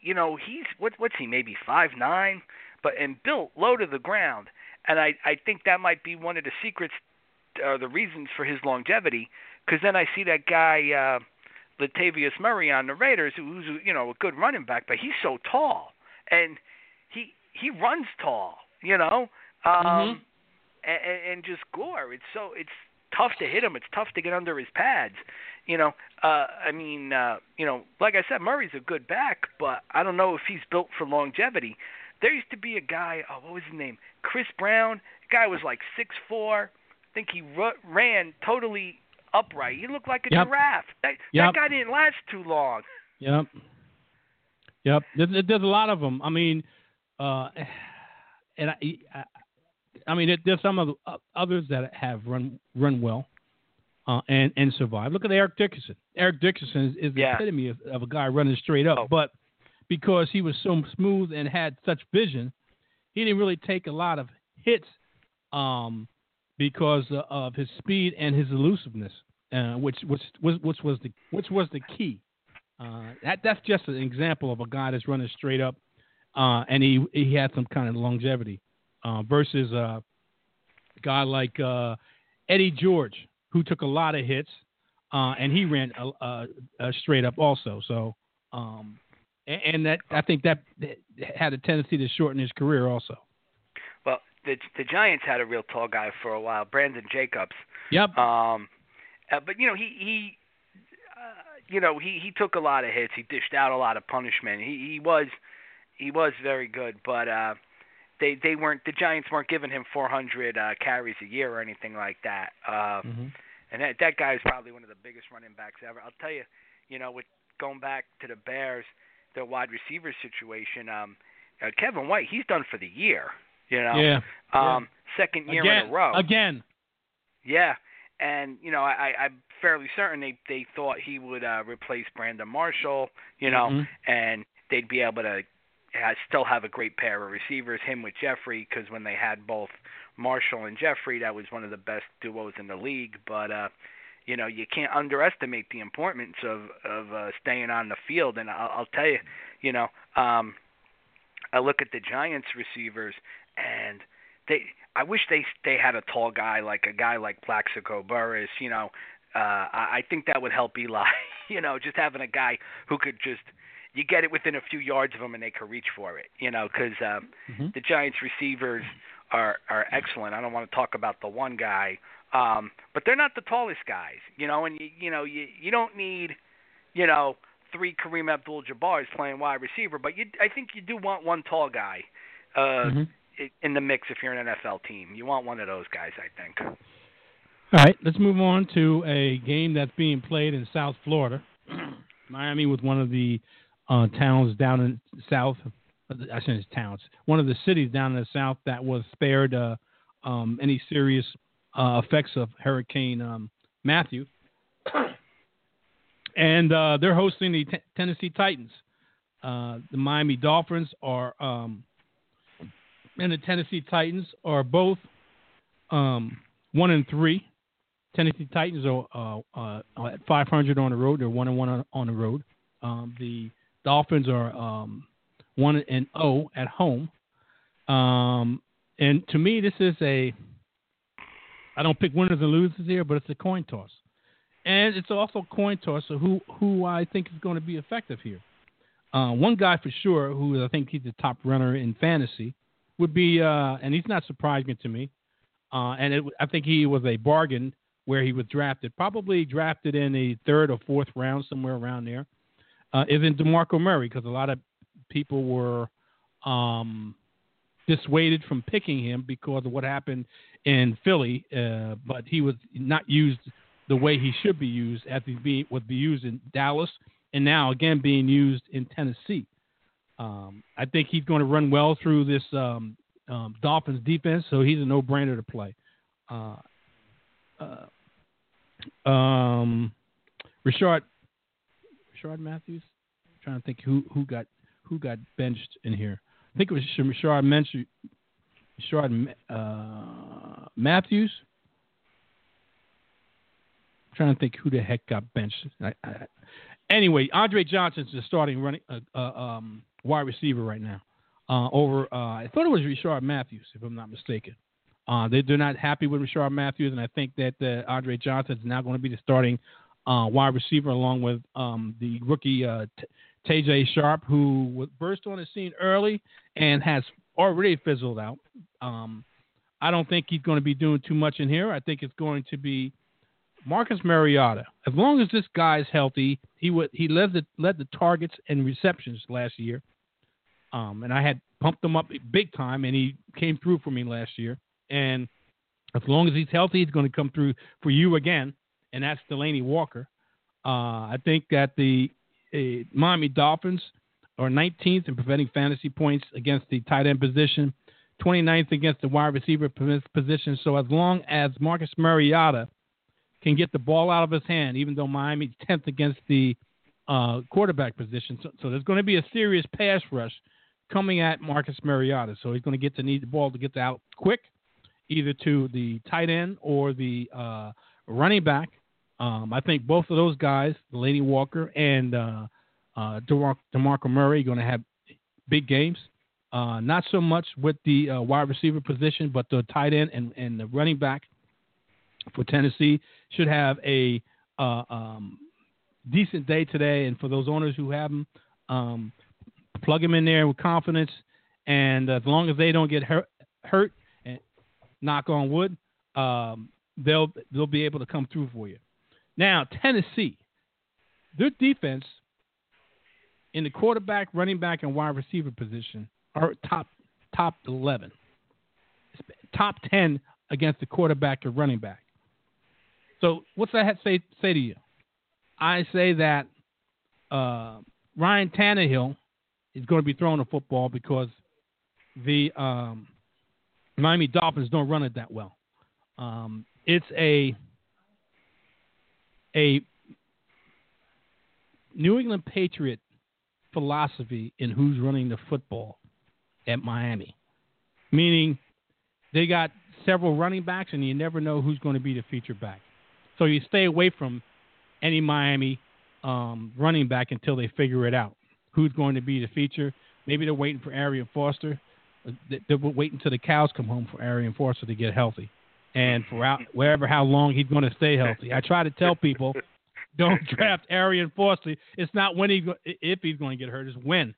you know he's what what's he maybe five nine, but and built low to the ground. And I I think that might be one of the secrets or the reasons for his longevity because then I see that guy uh, Latavius Murray on the Raiders, who's you know a good running back, but he's so tall and he he runs tall, you know, um, mm-hmm. and, and just Gore. It's so it's tough to hit him. It's tough to get under his pads. You know, uh, I mean, uh, you know, like I said, Murray's a good back, but I don't know if he's built for longevity. There used to be a guy. Oh, what was his name? Chris Brown. The guy was like six four. I think he ru- ran totally upright. He looked like a yep. giraffe. That, yep. that guy didn't last too long. Yep. Yep. There's, there's a lot of them. I mean, uh, <sighs> and I, I, mean, there's some of uh, others that have run run well. Uh, and and survive. Look at Eric Dickerson. Eric Dickerson is, is the yeah. epitome of, of, a guy running straight up. Oh. But because he was so smooth and had such vision, he didn't really take a lot of hits um, because of his speed and his elusiveness, uh, which which which was the which was the key. Uh, that that's just an example of a guy that's running straight up, uh, and he he had some kind of longevity uh, versus a guy like uh, Eddie George who took a lot of hits, uh, and he ran straight up also. So. Um, and that I think that had a tendency to shorten his career also Well, the the Giants had a real tall guy for a while, Brandon Jacobs. Yep. Um, uh, but you know he he, uh, you know he he took a lot of hits. He dished out a lot of punishment. He he was he was very good, but uh, they they weren't the Giants weren't giving him 400 uh, carries a year or anything like that. Uh, mm-hmm. And that that guy is probably one of the biggest running backs ever. I'll tell you, you know, with going back to the Bears, their wide receiver situation. Um, uh, Kevin White, he's done for the year. You know, yeah. Um, yeah. second year again, in a row. Again. Yeah, and you know, I, I'm fairly certain they they thought he would uh, replace Brandon Marshall. You know, mm-hmm. and they'd be able to uh, still have a great pair of receivers, him with Jeffery, because when they had both Marshall and Jeffery, that was one of the best duos in the league. But uh, you know, you can't underestimate the importance of of uh, staying on the field. And I'll, I'll tell you, you know, um, I look at the Giants receivers, and they I wish they they had a tall guy like a guy like Plaxico Burress. You know, uh, I, I think that would help Eli. <laughs> you know, just having a guy who could just you get it within a few yards of them and they can reach for it. You know, because um, mm-hmm. the Giants receivers are are excellent. I don't want to talk about the one guy, um, but they're not the tallest guys. You know, and you you know you you don't need you know three Kareem Abdul-Jabbar's playing wide receiver, but you I think you do want one tall guy. Uh, mm-hmm in the mix if you're an NFL team. You want one of those guys, I think. All right, let's move on to a game that's being played in South Florida. <clears throat> Miami with one of the uh, towns down in South. I shouldn't say towns. One of the cities down in the South that was spared uh, um, any serious uh, effects of Hurricane um, Matthew. And uh, they're hosting the t- Tennessee Titans. Uh, the Miami Dolphins are um, and the Tennessee Titans are both um, one and three. Tennessee Titans are uh, uh, at 500 on the road. They're one and one on, on the road. Um, the Dolphins are um, one and zero oh at home. Um, and to me, this is a I don't pick winners and losers here, but it's a coin toss, and it's also a coin toss of who who I think is going to be effective here. Uh, one guy for sure, who I think he's the top runner in fantasy, would be, uh, and he's not surprising to me. Uh, and it, I think he was a bargain where he was drafted, probably drafted in the third or fourth round, somewhere around there. Uh, is in DeMarco Murray because a lot of people were um, dissuaded from picking him because of what happened in Philly, uh, but he was not used the way he should be used as he be, would be used in Dallas, and now again being used in Tennessee. Um, I think he's going to run well through this um, um, Dolphins defense, so he's a no-brainer to play. Uh, uh, um, Rishard, Rishard Matthews. I'm trying to think who who got who got benched in here. I think it was Rishard mentioned Rishard uh, Matthews. I'm trying to think who the heck got benched. I, I, anyway, Andre Johnson's the starting running uh, uh, um, wide receiver right now. Uh, over, uh, I thought it was Rishard Matthews, if I'm not mistaken. Uh, they, they're not happy with Rishard Matthews, and I think that Andre Johnson is now going to be the starting uh, wide receiver along with um, the rookie uh, Tajae Sharpe, who burst on the scene early and has already fizzled out. Um, I don't think he's going to be doing too much in here. I think it's going to be Marcus Mariota. As long as this guy's healthy, he would he led the led the targets and receptions last year. Um, and I had pumped him up big time, and he came through for me last year. And as long as he's healthy, he's going to come through for you again, and that's Delanie Walker. Uh, I think that the uh, Miami Dolphins are 19th in preventing fantasy points against the tight end position, 29th against the wide receiver position. So as long as Marcus Mariota can get the ball out of his hand, even though Miami's 10th against the uh, quarterback position, so, so there's going to be a serious pass rush coming at Marcus Mariota. So he's going to get to need the ball to get out quick, either to the tight end or the uh, running back. Um, I think both of those guys, Delanie Walker and uh, uh, DeMar- DeMarco Murray, are going to have big games. Uh, not so much with the uh, wide receiver position, but the tight end and, and the running back for Tennessee should have a uh, um, decent day today. And for those owners who have them, um, plug them in there with confidence. And as long as they don't get hurt, hurt and knock on wood, um, they'll they'll be able to come through for you. Now, Tennessee, their defense in the quarterback, running back, and wide receiver position are top top eleven, top ten against the quarterback or running back. So, what's that say say to you? I say that uh, Ryan Tannehill is going to be throwing the football because the um, Miami Dolphins don't run it that well. Um, it's a a New England Patriot philosophy in who's running the football at Miami, meaning they got several running backs and you never know who's going to be the feature back. So you stay away from any Miami um, running back until they figure it out. Who's going to be the feature? Maybe they're waiting for Arian Foster. They're waiting until the cows come home for Arian Foster to get healthy and for out, wherever how long he's going to stay healthy. I try to tell people, don't <laughs> draft Arian Foster. It's not when he if he's going to get hurt, it's when.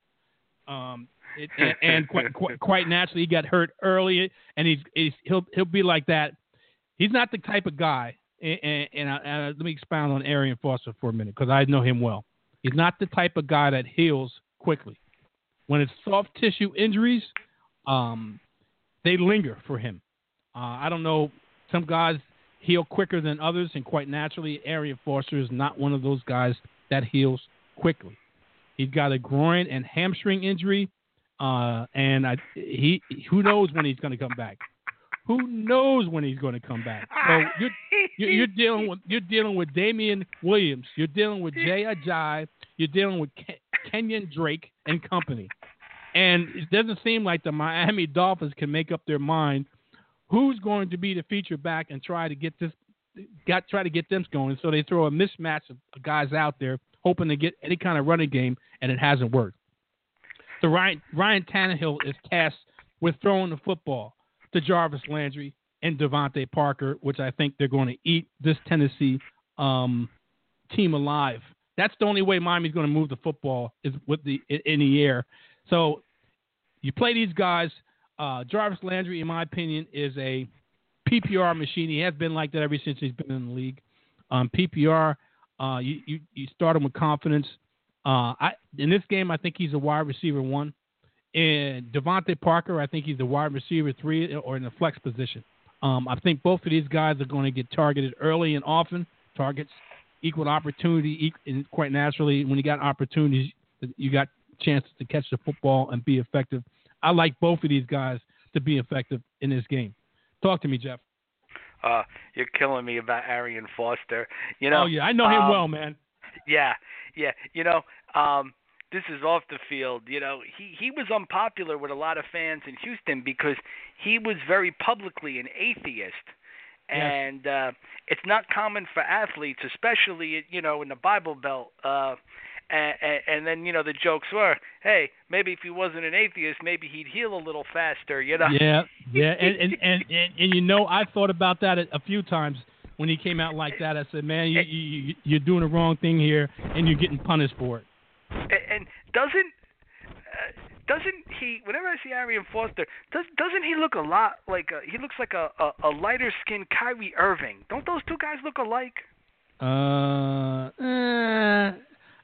Um, it, and, <laughs> and quite, quite, quite naturally, he got hurt early, and he's, he's he'll he'll be like that. He's not the type of guy. And, and, I, and let me expound on Arian Foster for a minute because I know him well. He's not the type of guy that heals quickly. When it's soft tissue injuries, um, they linger for him. Uh, I don't know some guys heal quicker than others, and quite naturally, Arian Foster is not one of those guys that heals quickly. He's got a groin and hamstring injury, uh, and I, he who knows when he's going to come back. Who knows when he's going to come back? So you're, you're, dealing with you're dealing with Damien Williams. You're dealing with Jay Ajayi. You're dealing with Ken, Kenyan Drake and company. And it doesn't seem like the Miami Dolphins can make up their mind who's going to be the feature back and try to get this got try to get them going. So they throw a mismatch of guys out there hoping to get any kind of running game, and it hasn't worked. So Ryan Ryan Tannehill is tasked with throwing the football to Jarvis Landry and DeVante Parker, which I think they're going to eat this Tennessee um, team alive. That's the only way Miami's going to move the football is with the in the air. So you play these guys. Uh, Jarvis Landry, in my opinion, is a PPR machine. He has been like that ever since he's been in the league. Um, PPR, uh, you, you you start him with confidence. Uh, I in this game, I think he's a wide receiver one. And DeVante Parker, I think he's a wide receiver three or in the flex position. Um, I think both of these guys are going to get targeted early and often. Targets equal opportunity, and quite naturally, when you got opportunities, you got chances to catch the football and be effective. I like both of these guys to be effective in this game. Talk to me, Jeff. Uh, you're killing me about Arian Foster. You know. Oh yeah, I know him um, well, man. Yeah, yeah. You know, um, this is off the field. You know, he he was unpopular with a lot of fans in Houston because he was very publicly an atheist. And uh it's not common for athletes, especially you know in the Bible Belt. Uh and, and, and then you know the jokes were, hey, maybe if he wasn't an atheist, maybe he'd heal a little faster. You know. Yeah, yeah, and and <laughs> and, and, and you know, I thought about that a, a few times when he came out like that. I said, man, you, you you're doing the wrong thing here, and you're getting punished for it. And, and doesn't uh, doesn't he? Whenever I see Arian Foster, does doesn't he look a lot like a, he looks like a, a a lighter skinned Kyrie Irving? Don't those two guys look alike? Uh, eh,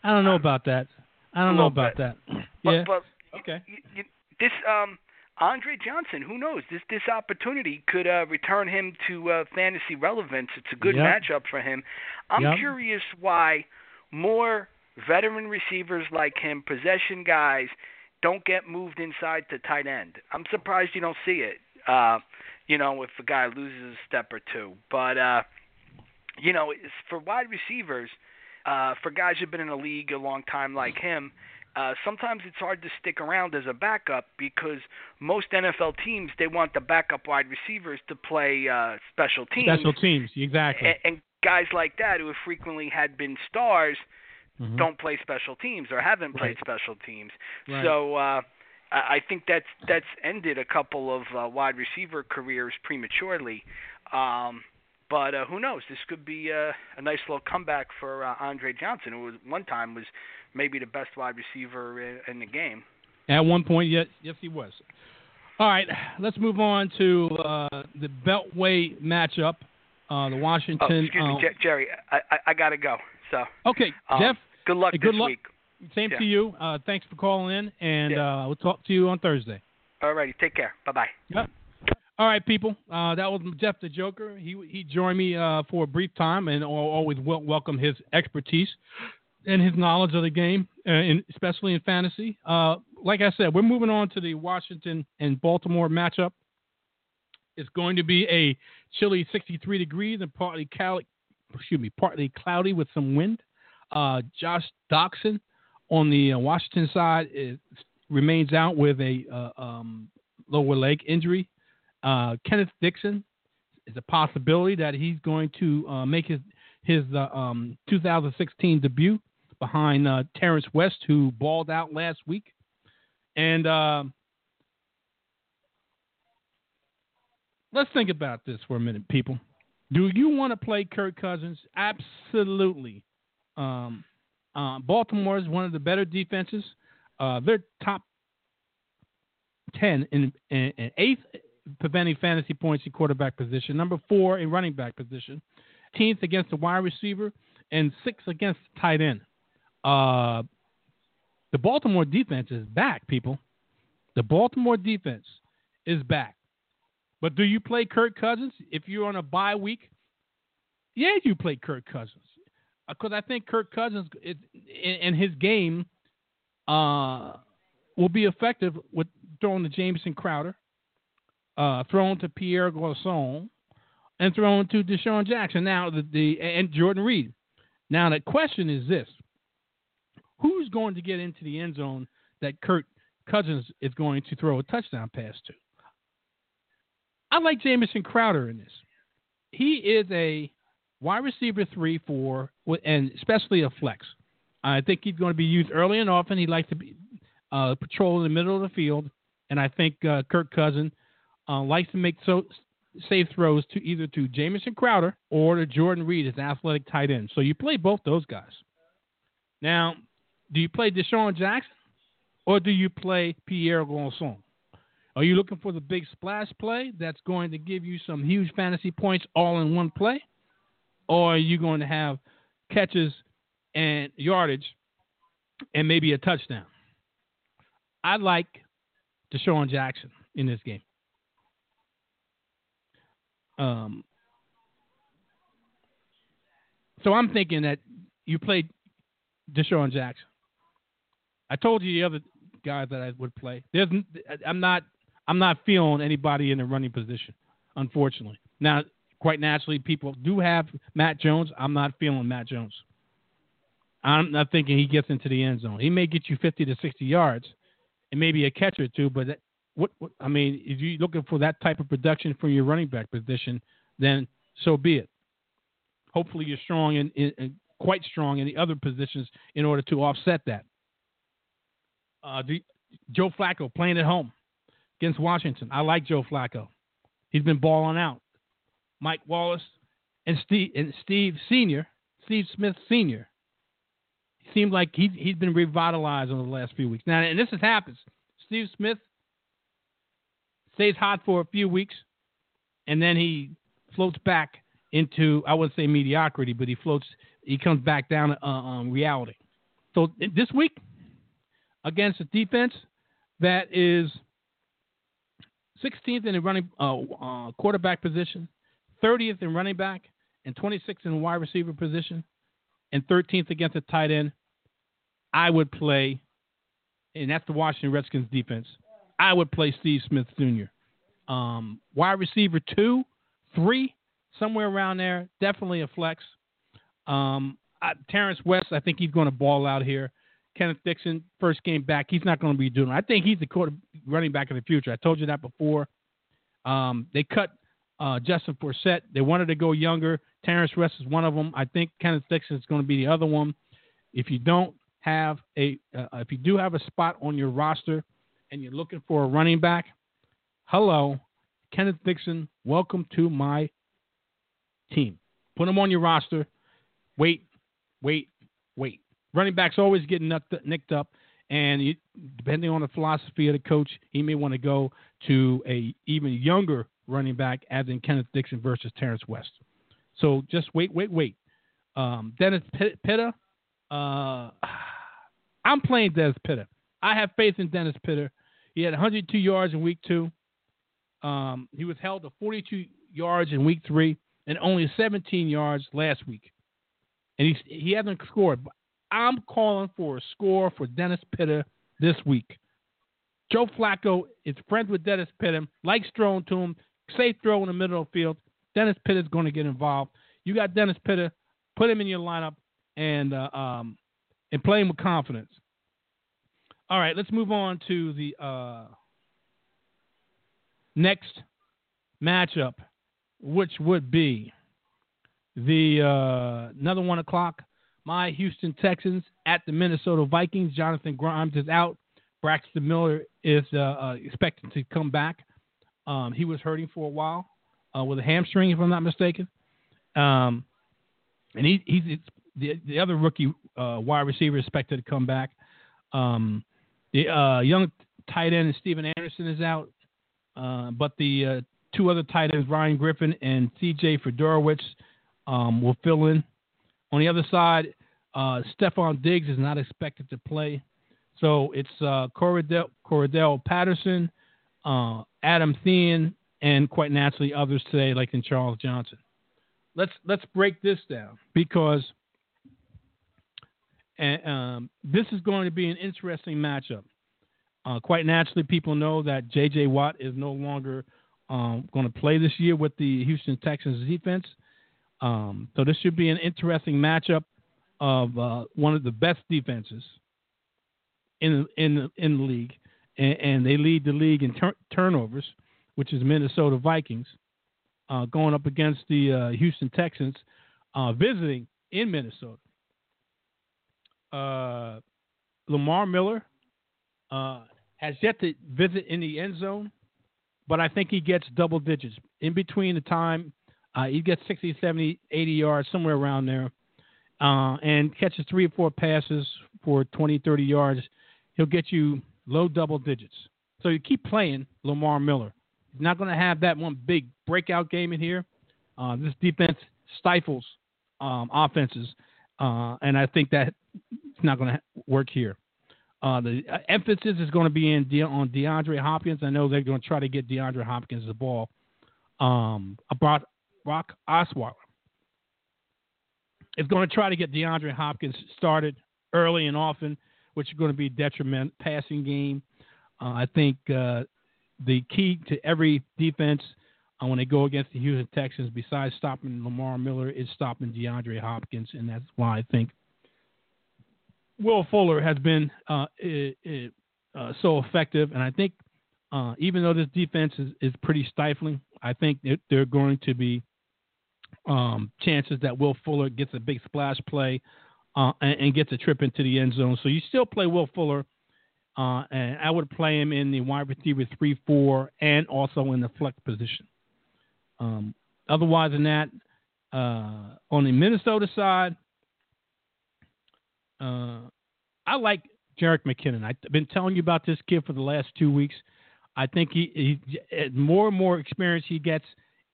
I don't know about that. I don't know about bit. that. But, <clears throat> yeah. but okay. you, you, this um Andre Johnson, who knows? This this opportunity could uh, return him to uh, fantasy relevance. It's a good Yep. matchup for him. I'm Yep. curious why more veteran receivers like him, possession guys, don't get moved inside to tight end. I'm surprised you don't see it. Uh, you know, if a guy loses a step or two, but uh, you know, it's for wide receivers, uh, for guys who've been in the league a long time like him, uh, sometimes it's hard to stick around as a backup because most NFL teams they want the backup wide receivers to play uh, special teams. Special teams, exactly. and, and guys like that who have frequently had been stars Mhm. don't play special teams or haven't played Right. special teams. Right. So uh, I I think that's that's ended a couple of uh, wide receiver careers prematurely. Um, but uh, who knows? This could be uh, a nice little comeback for uh, Andre Johnson, who was one time was maybe the best wide receiver in, in the game. At one point, yes, yes, he was. All right, let's move on to uh, the Beltway matchup. Uh, the Oh, Washington. excuse uh, me, Jer- Jerry. I, I I gotta go. So okay, um, Jeff. good luck good this luck. week. Same yeah. to you. Uh, thanks for calling in, and Yeah. uh, we'll talk to you on Thursday. Alrighty, take care. Bye bye. Yep. All right, people. Uh, that was Jeff the Joker. He he joined me uh, for a brief time, and I'll always wel- welcome his expertise and his knowledge of the game, uh, in, especially in fantasy. Uh, like I said, we're moving on to the Washington and Baltimore matchup. It's going to be a chilly 63 degrees and partly cloudy, excuse me, partly cloudy with some wind. Uh, Josh Doctson on the uh, Washington side is, remains out with a um, lower leg injury. Uh, Kenneth Dixon is a possibility that he's going to uh, make his his uh, um, 2016 debut behind uh, Terrance West, who balled out last week. And uh, let's think about this for a minute, people. Do you want to play Kirk Cousins? Absolutely. Um, uh, Baltimore is one of the better defenses. Uh, they're top 10 in, in, in eighth preventing fantasy points in quarterback position, number four in running back position, 10th against the wide receiver, and sixth against tight end. Uh, the Baltimore defense is back, people. The Baltimore defense is back. But do you play Kirk Cousins if you're on a bye week? Yeah, you play Kirk Cousins because I think Kirk Cousins it, in, in his game uh, will be effective with throwing to Jamison Crowder, uh, thrown to Pierre Garcon, and thrown to DeSean Jackson. Now the, the and Jordan Reed. Now the question is this: Who's going to get into the end zone that Kirk Cousins is going to throw a touchdown pass to? I like Jamison Crowder in this. He is a wide receiver three, four, and especially a flex. I think he's going to be used early and often. He likes to be uh, patrol in the middle of the field, and I think uh, Kirk uh, likes to make so safe throws to either to Jamison Crowder or to Jordan Reed as an athletic tight end. So you play both those guys. Now, do you play DeSean Jackson or do you play Pierre Garcon? Are you looking for the big splash play that's going to give you some huge fantasy points all in one play? Or are you going to have catches and yardage and maybe a touchdown? I like DeSean Jackson in this game. Um, so I'm thinking that you played DeSean Jackson. I told you the other guys that I would play. There's, I'm not, I'm not feeling anybody in the running position, unfortunately. Now, quite naturally, people do have Matt Jones. I'm not feeling Matt Jones. I'm not thinking he gets into the end zone. He may get you 50 to 60 yards, and maybe a catch or two, but what, what I mean, if you're looking for that type of production from your running back position, then so be it. Hopefully, you're strong and quite strong in the other positions in order to offset that. Uh, the, Joe Flacco playing at home against Washington. I like Joe Flacco. He's been balling out. Mike Wallace and Steve and Steve Senior, Steve Smith Senior. Seemed like he he's been revitalized over the last few weeks. Now, and this has happened. Steve Smith stays hot for a few weeks, and then he floats back into I wouldn't say mediocrity, but he floats. He comes back down to uh, um, reality. So this week against a defense that is 16th in the running uh, uh, quarterback position, 30th in running back, and 26th in wide receiver position, and 13th against a tight end, I would play, and that's the Washington Redskins defense. I would play Steve Smith Jr. Um, wide receiver two, three, somewhere around there. Definitely a flex. Um, I, Terrance West, I think he's going to ball out here. Kenneth Dixon, first game back, he's not going to be doing. It. I think he's the quarter running back of the future. I told you that before. Um, they cut uh, Justin Forsett. They wanted to go younger. Terrance West is one of them. I think Kenneth Dixon is going to be the other one. If you don't have a, uh, if you do have a spot on your roster and you're looking for a running back, hello, Kenneth Dixon, welcome to my team. Put him on your roster. Wait, wait, wait. Running backs always get nicked up, and you, depending on the philosophy of the coach, he may want to go to a even younger running back, as in Kenneth Dixon versus Terrance West. So just wait, wait, wait. Um, Dennis Pitta, uh, <sighs> I'm playing Dennis Pitta. I have faith in Dennis Pitta. He had 102 yards in week two. Um, he was held to 42 yards in week three and only 17 yards last week. And he, he hasn't scored. I'm calling for a score for Dennis Pitta this week. Joe Flacco is friends with Dennis Pitta, likes throwing to him, safe throw in the middle of the field. Dennis Pitta is going to get involved. You got Dennis Pitta, put him in your lineup and uh, um, and play him with confidence. All right, let's move on to the uh, next matchup, which would be the uh, another one o'clock. My Houston Texans at the Minnesota Vikings. Jonathan Grimes is out. Braxton Miller is uh, uh, expected to come back. Um, he was hurting for a while uh, with a hamstring, if I'm not mistaken. Um, and he, he's the, the other rookie uh, wide receiver expected to come back. Um, the uh, young tight end Stephen Anderson is out. Uh, but the uh, two other tight ends, Ryan Griffin and C.J. Fiedorowicz, um, will fill in. On the other side, uh, Stefon Diggs is not expected to play. So it's uh, Cordarrelle, Cordarrelle Patterson, uh, Adam Thielen, and quite naturally others today, like in Charles Johnson. Let's let's break this down because and, um, this is going to be an interesting matchup. Uh, quite naturally, people know that J.J. Watt is no longer um, going to play this year with the Houston Texans defense. Um, so this should be an interesting matchup of uh, one of the best defenses in in in the league, and, and they lead the league in tur- turnovers, which is Minnesota Vikings, uh, going up against the uh, Houston Texans, uh, visiting in Minnesota. Uh, Lamar Miller uh, has yet to visit in the end zone, but I think he gets double digits in between the time. Uh, he gets 60, 70, 80 yards, somewhere around there, uh, and catches three or four passes for 20, 30 yards. He'll get you low double digits. So you keep playing Lamar Miller. He's not going to have that one big breakout game in here. Uh, this defense stifles um, offenses, uh, and I think that it's not going to work here. Uh, the uh, emphasis is going to be in De- on DeAndre Hopkins. I know they're going to try to get DeAndre Hopkins the ball. Um, about Brock Osweiler is going to try to get DeAndre Hopkins started early and often, which is going to be detriment passing game. Uh, I think uh, the key to every defense uh, when they go against the Houston Texans, besides stopping Lamar Miller, is stopping DeAndre Hopkins, and that's why I think Will Fuller has been uh, uh, so effective. And I think uh, even though this defense is, is pretty stifling, I think there are going to be um, chances that Will Fuller gets a big splash play uh, and, and, gets a trip into the end zone. So you still play Will Fuller. Uh, and I would play him in the wide receiver 3 4 and also in the flex position. Um, otherwise, than that, uh, on the Minnesota side, uh, I like Jerick McKinnon. I've been telling you about this kid for the last two weeks. I think he, he more and more experience he gets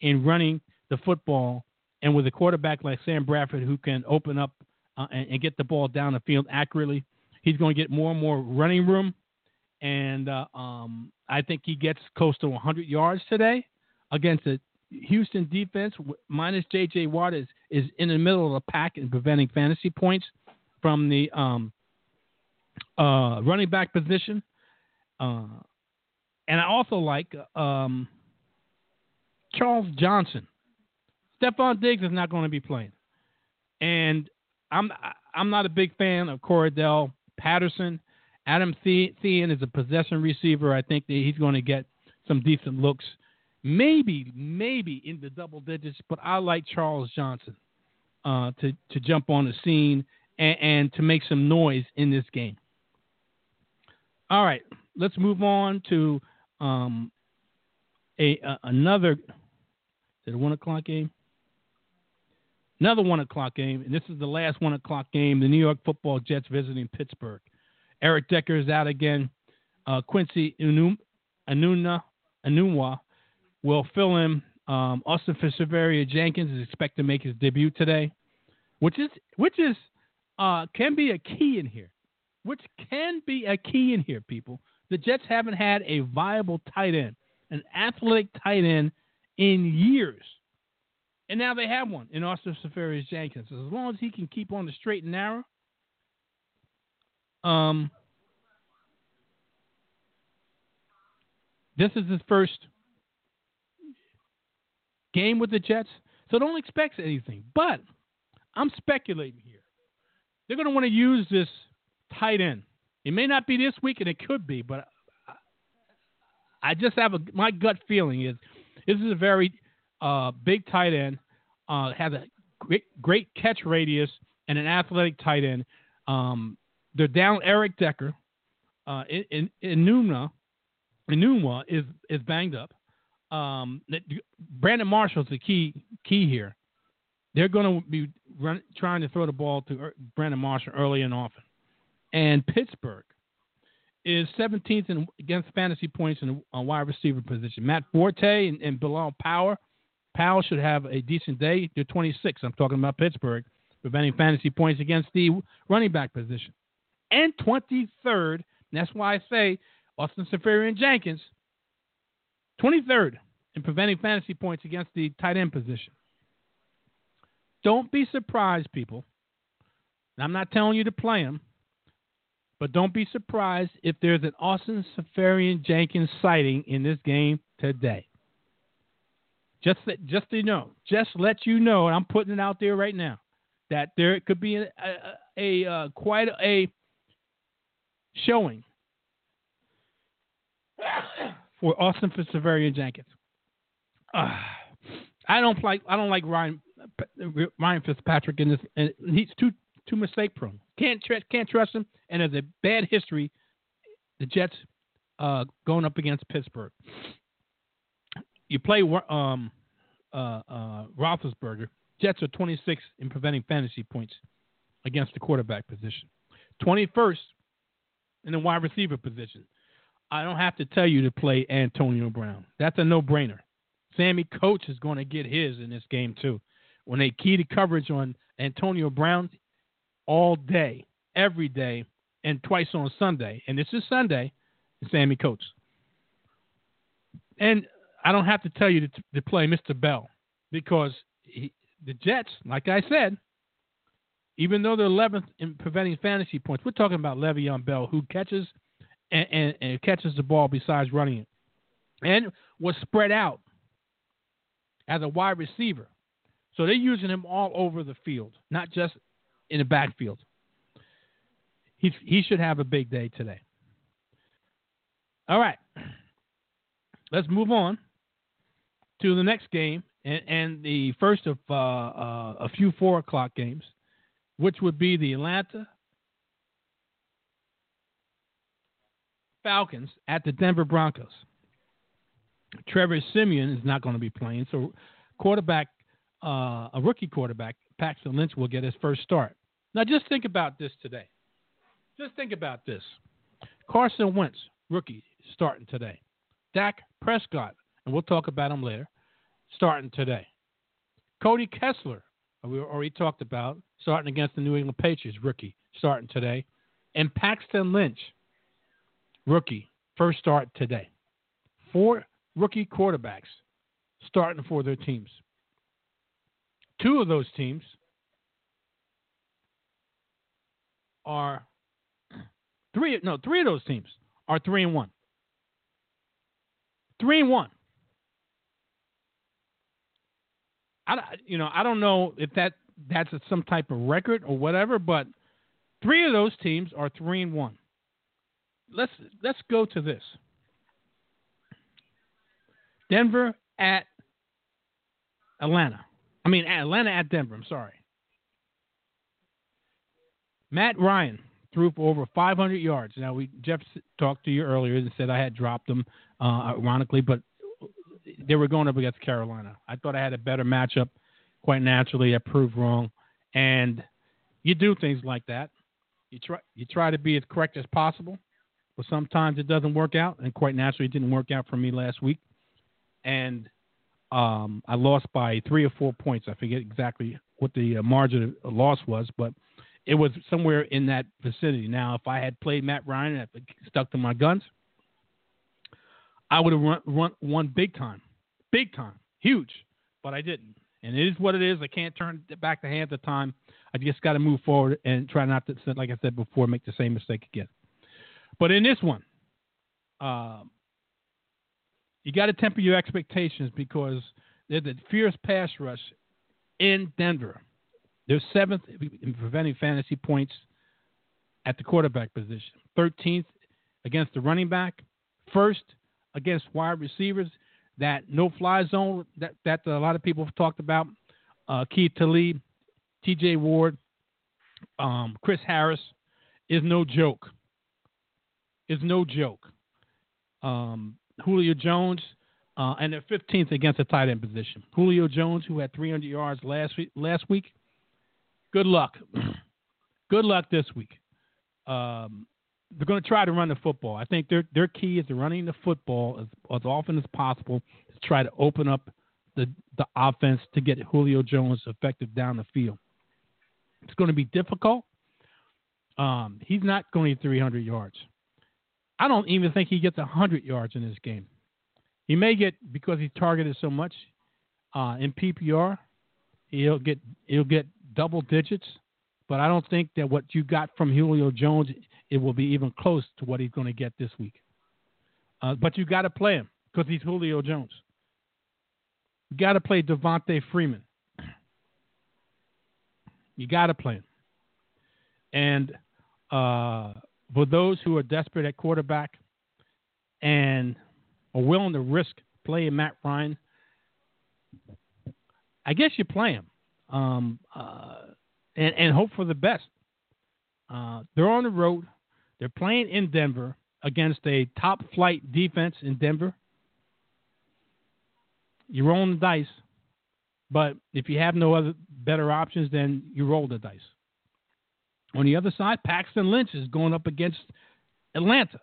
in running the football, and with a quarterback like Sam Bradford who can open up uh, and, and, get the ball down the field accurately, he's going to get more and more running room. And uh, um, I think he gets close to 100 yards today against the Houston defense minus J.J. Watt is, is in the middle of the pack in preventing fantasy points from the um, uh, running back position. Uh, and I also like um, Charles Johnson. Stefon Diggs is not going to be playing. And I'm I'm not a big fan of Cordarrelle Patterson. Adam Thielen is a possession receiver. I think that he's going to get some decent looks. Maybe, maybe in the double digits, but I like Charles Johnson uh, to to jump on the scene and, and to make some noise in this game. All right, let's move on to um, a, a another. Is it one o'clock game? Another one o'clock game, and this is the last one o'clock game. The New York Football Jets visiting Pittsburgh. Eric Decker is out again. Uh, Quincy Enunwa will fill in. Um, Austin Seferian-Jenkins is expected to make his debut today, which is which is uh, can be a key in here, which can be a key in here, people. The Jets haven't had a viable tight end, an athletic tight end, in years. And now they have one in Austin Seferian-Jenkins. As long as he can keep on the straight and narrow, um, this is his first game with the Jets, so don't expect anything. But I'm speculating here they're going to want to use this tight end. It may not be this week, and it could be, but I just have a my gut feeling is this is a very uh, big tight end, uh, has a great, great catch radius and an athletic tight end. Um, they're down Eric Decker. Uh, in, in, Enunwa is is banged up. Um, Brandon Marshall's the key key here. They're going to be run, trying to throw the ball to er, Brandon Marshall early and often. And Pittsburgh is 17th in, against fantasy points in the wide receiver position. Matt Forte and, and Bilal Powell. Powell should have a decent day. They're 26. I'm talking about Pittsburgh, preventing fantasy points against the running back position. And 23rd, that's why I say Austin Seferian-Jenkins, 23rd in preventing fantasy points against the tight end position. Don't be surprised, people. I'm not telling you to play him, but don't be surprised if there's an Austin Seferian-Jenkins sighting in this game today. just just to know, just let you know, and I'm putting it out there right now that there could be a, a, a uh, quite a showing for Austin Seferian-Jenkins. Uh, I don't like I don't like Ryan Ryan Fitzpatrick in this, and he's too too mistake prone. Can't trust can't trust him, and has a bad history. The Jets uh, going up against Pittsburgh. You play um, uh, uh, Roethlisberger. Jets are 26 in preventing fantasy points against the quarterback position, 21st in the wide receiver position. I don't have to tell you to play Antonio Brown. That's a no-brainer. Sammie Coates is going to get his in this game too. When they key the coverage on Antonio Brown all day, every day, and twice on Sunday, and this is Sunday, Sammie Coates. And I don't have to tell you to, to play Mr. Bell because he, the Jets, like I said, even though they're 11th in preventing fantasy points, we're talking about Le'Veon Bell, who catches and, and, and catches the ball besides running it, and was spread out as a wide receiver. So they're using him all over the field, not just in the backfield. He he should have a big day today. All right, let's move on to the next game and, and the first of uh, uh, a few four o'clock games, which would be the Atlanta Falcons at the Denver Broncos. Trevor Siemian is not going to be playing, so quarterback, uh, a rookie quarterback, Paxton Lynch will get his first start. Now, just think about this today. Just think about this. Carson Wentz, rookie, starting today. Dak Prescott, and we'll talk about him later, starting today. Cody Kessler, we already talked about, starting against the New England Patriots, rookie, starting today. And Paxton Lynch, rookie, first start today. Four rookie quarterbacks starting for their teams. Two of those teams are three no, three of those teams are three and one. Three and one. I, you know, I don't know if that that's some type of record or whatever, but three of those teams are three and one. Let's let's go to this. Denver at Atlanta. I mean, Atlanta at Denver. I'm sorry. Matt Ryan threw for over 500 yards. Now, we Jeff talked to you earlier and said I had dropped them, uh, ironically, but they were going up against Carolina. I thought I had a better matchup. Quite naturally, I proved wrong. And you do things like that. You try you try to be as correct as possible, but sometimes it doesn't work out. And quite naturally, it didn't work out for me last week. And um, I lost by three or four points. I forget exactly what the uh, margin of loss was, but it was somewhere in that vicinity. Now, if I had played Matt Ryan and stuck to my guns, I would have run, run won big time, big time, huge. But I didn't, and it is what it is. I can't turn back the hands of time. I just got to move forward and try not to, like I said before, make the same mistake again. But in this one, uh, you got to temper your expectations because there's a fierce pass rush in Denver. They're seventh in preventing fantasy points at the quarterback position, 13th against the running back, first against wide receivers. That no fly zone that, that a lot of people have talked about. Uh, Aqib Talib, TJ Ward, um, Chris Harris is no joke. Is no joke. Um, Julio Jones, uh, and they're 15th against the tight end position. Julio Jones, who had 300 yards last week, last week good luck. <clears throat> good luck this week. Um, they're going to try to run the football. I think their their key is to running the football as, as often as possible to try to open up the the offense to get Julio Jones effective down the field. It's going to be difficult. Um, he's not going to 300 yards. I don't even think he gets 100 yards in this game. He may get because he's targeted so much uh, in PPR. He'll get he'll get double digits, but I don't think that what you got from Julio Jones it will be even close to what he's going to get this week. Uh, but you got to play him because he's Julio Jones. You got to play Devonta Freeman. You got to play him. And uh, for those who are desperate at quarterback and are willing to risk playing Matt Ryan, I guess you play him um, uh, and, and hope for the best. Uh, they're on the road. They're playing in Denver against a top flight defense in Denver. You're rolling the dice, but if you have no other better options, then you roll the dice. On the other side, Paxton Lynch is going up against Atlanta,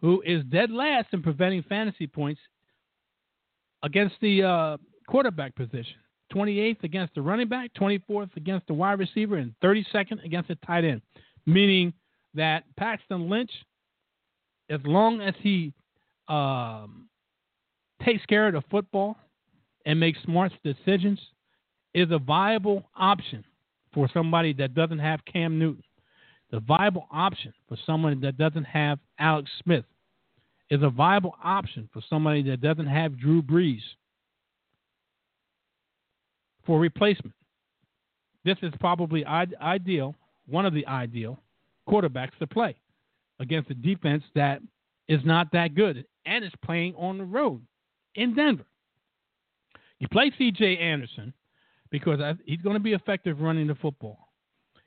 who is dead last in preventing fantasy points against the uh, quarterback position. 28th against the running back, 24th against the wide receiver, and 32nd against the tight end. Meaning that Paxton Lynch, as long as he um, takes care of the football and makes smart decisions, is a viable option for somebody that doesn't have Cam Newton. The viable option for someone that doesn't have Alex Smith is a viable option for somebody that doesn't have Drew Brees for replacement. This is probably ideal, one of the ideal quarterbacks to play against a defense that is not that good and is playing on the road in Denver. You play C.J. Anderson because he's going to be effective running the football.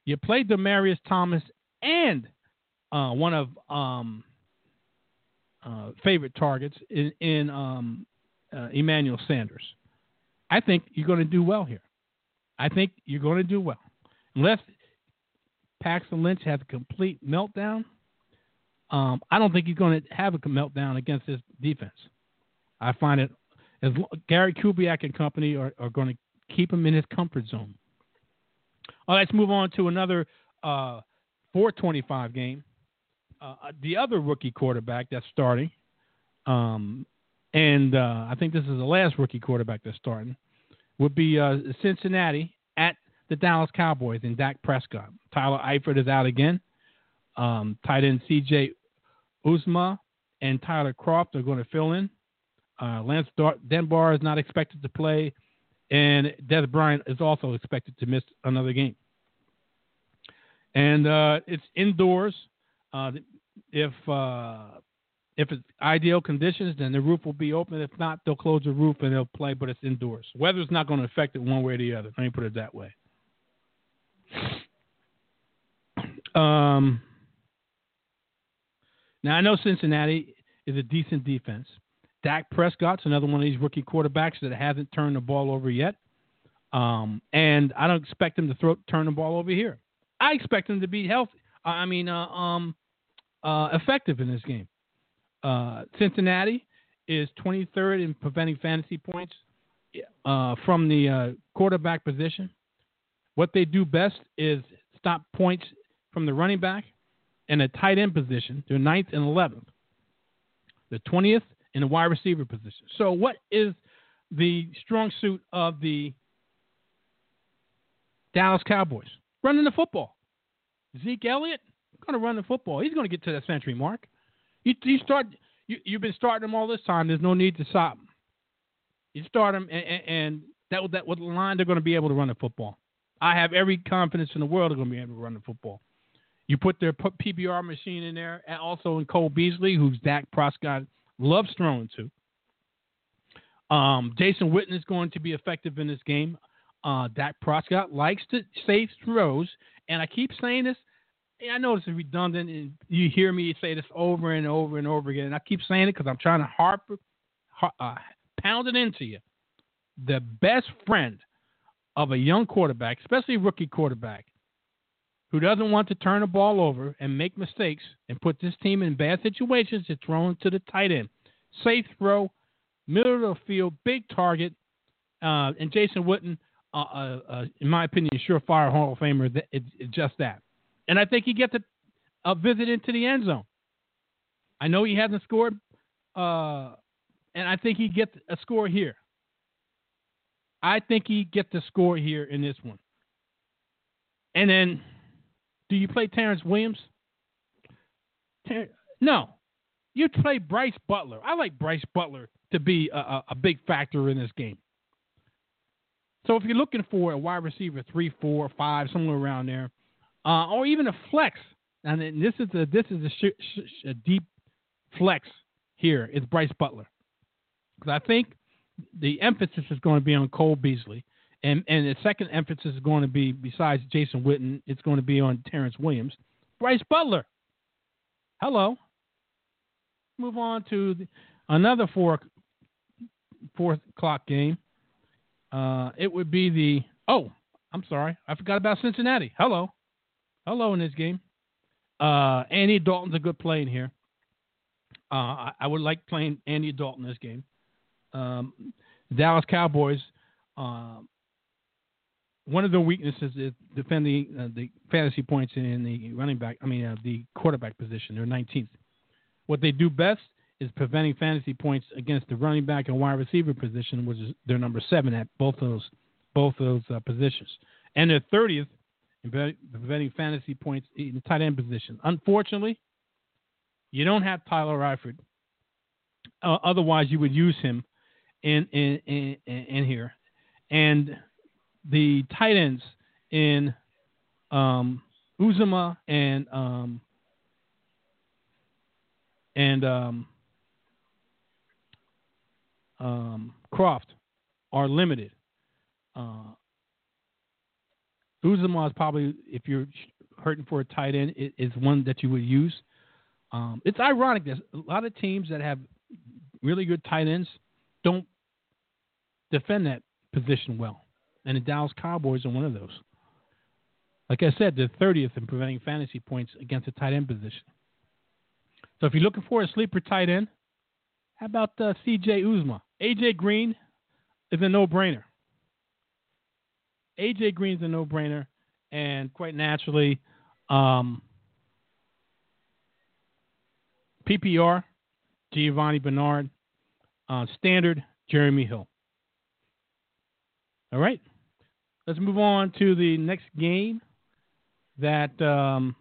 You played Demaryius Thomas and uh, one of um, uh, favorite targets in, in um, uh, Emmanuel Sanders. I think you're going to do well here. I think you're going to do well. Unless Paxton Lynch has a complete meltdown, um, I don't think he's going to have a meltdown against this defense. I find it as Gary Kubiak and company are, are going to keep him in his comfort zone. All right, let's move on to another uh, 425 game. Uh, the other rookie quarterback that's starting, um, and uh, I think this is the last rookie quarterback that's starting, would be uh, Cincinnati at the Dallas Cowboys and Dak Prescott. Tyler Eifert is out again. Um, tight end C.J. Uzomah and Tyler Kroft are going to fill in. Uh, Lance Dunbar is not expected to play, and Dez Bryant is also expected to miss another game. And uh, it's indoors. Uh, if uh, if it's ideal conditions, then the roof will be open. If not, they'll close the roof and they'll play, but it's indoors. Weather's not going to affect it one way or the other. Let me put it that way. Um, now I know Cincinnati is a decent defense. Dak Prescott's another one of these rookie quarterbacks that hasn't turned the ball over yet. Um, and I don't expect him to throw turn the ball over here. I expect him to be healthy. I mean, uh, um, uh, effective in this game. Uh, Cincinnati is 23rd in preventing fantasy points uh, from the uh, quarterback position. What they do best is stop points from the running back and a tight end position. They're ninth and 11th. The 20th in the wide receiver position. So, what is the strong suit of the Dallas Cowboys? Running the football. Zeke Elliott going to run the football. He's going to get to that century mark. You, you start. You, you've been starting them all this time. There's no need to stop. You start them, and, and that that with the line they're going to be able to run the football. I have every confidence in the world they're going to be able to run the football. You put their PPR machine in there, and also in Cole Beasley, who's Dak Prescott loves throwing to. Um, Jason Witten is going to be effective in this game. Uh, Dak Prescott likes to safe throws, and I keep saying this. I know this is redundant, and you hear me say this over and over and over again. And I keep saying it because I'm trying to harp, uh, pound it into you. The best friend of a young quarterback, especially rookie quarterback, who doesn't want to turn the ball over and make mistakes and put this team in bad situations is thrown to the tight end. Safe throw, middle of the field, big target. Uh, and Jason Witten, uh, uh, uh in my opinion, surefire Hall of Famer. It's, it's just that. And I think he gets a, a visit into the end zone. I know he hasn't scored, uh, and I think he gets a score here. I think he gets the score here in this one. And then, do you play Terrance Williams? Ter- no, you play Brice Butler. I like Brice Butler to be a, a, a big factor in this game. So if you're looking for a wide receiver, three, four, five, somewhere around there, uh, or even a flex, and this is a this is a, sh- sh- a deep flex here is Brice Butler, because I think the emphasis is going to be on Cole Beasley, and and the second emphasis is going to be besides Jason Witten, it's going to be on Terrance Williams, Brice Butler. Hello. Move on to the, another four four o'clock game. Uh, it would be the oh, I'm sorry, I forgot about Cincinnati. Hello, hello in this game. Uh, Andy Dalton's a good play in here. Uh, I, I, would like playing Andy Dalton in this game. Um, Dallas Cowboys. Uh, one of their weaknesses is defending uh, the fantasy points in the running back. I mean, uh, the quarterback position. They're 19th. What they do best is preventing fantasy points against the running back and wide receiver position, which is their number seven at both those both those uh, positions, and they're 30th in preventing fantasy points in the tight end position. Unfortunately, you don't have Tyler Eifert. Uh, otherwise, you would use him in in, in in here, and the tight ends in um, Uzomah and um, and um, um, Kroft are limited. Uh, Uzomah is probably, if you're hurting for a tight end, it is one that you would use. Um, it's ironic that a lot of teams that have really good tight ends don't defend that position well, and the Dallas Cowboys are one of those. Like I said, they're 30th in preventing fantasy points against the tight end position. So if you're looking for a sleeper tight end, how about uh, C.J. Uzomah? A.J. Green is a no-brainer. AJ Green's a no-brainer, and quite naturally, um, PPR, Giovani Bernard, uh, standard, Jeremy Hill. All right, let's move on to the next game. That um,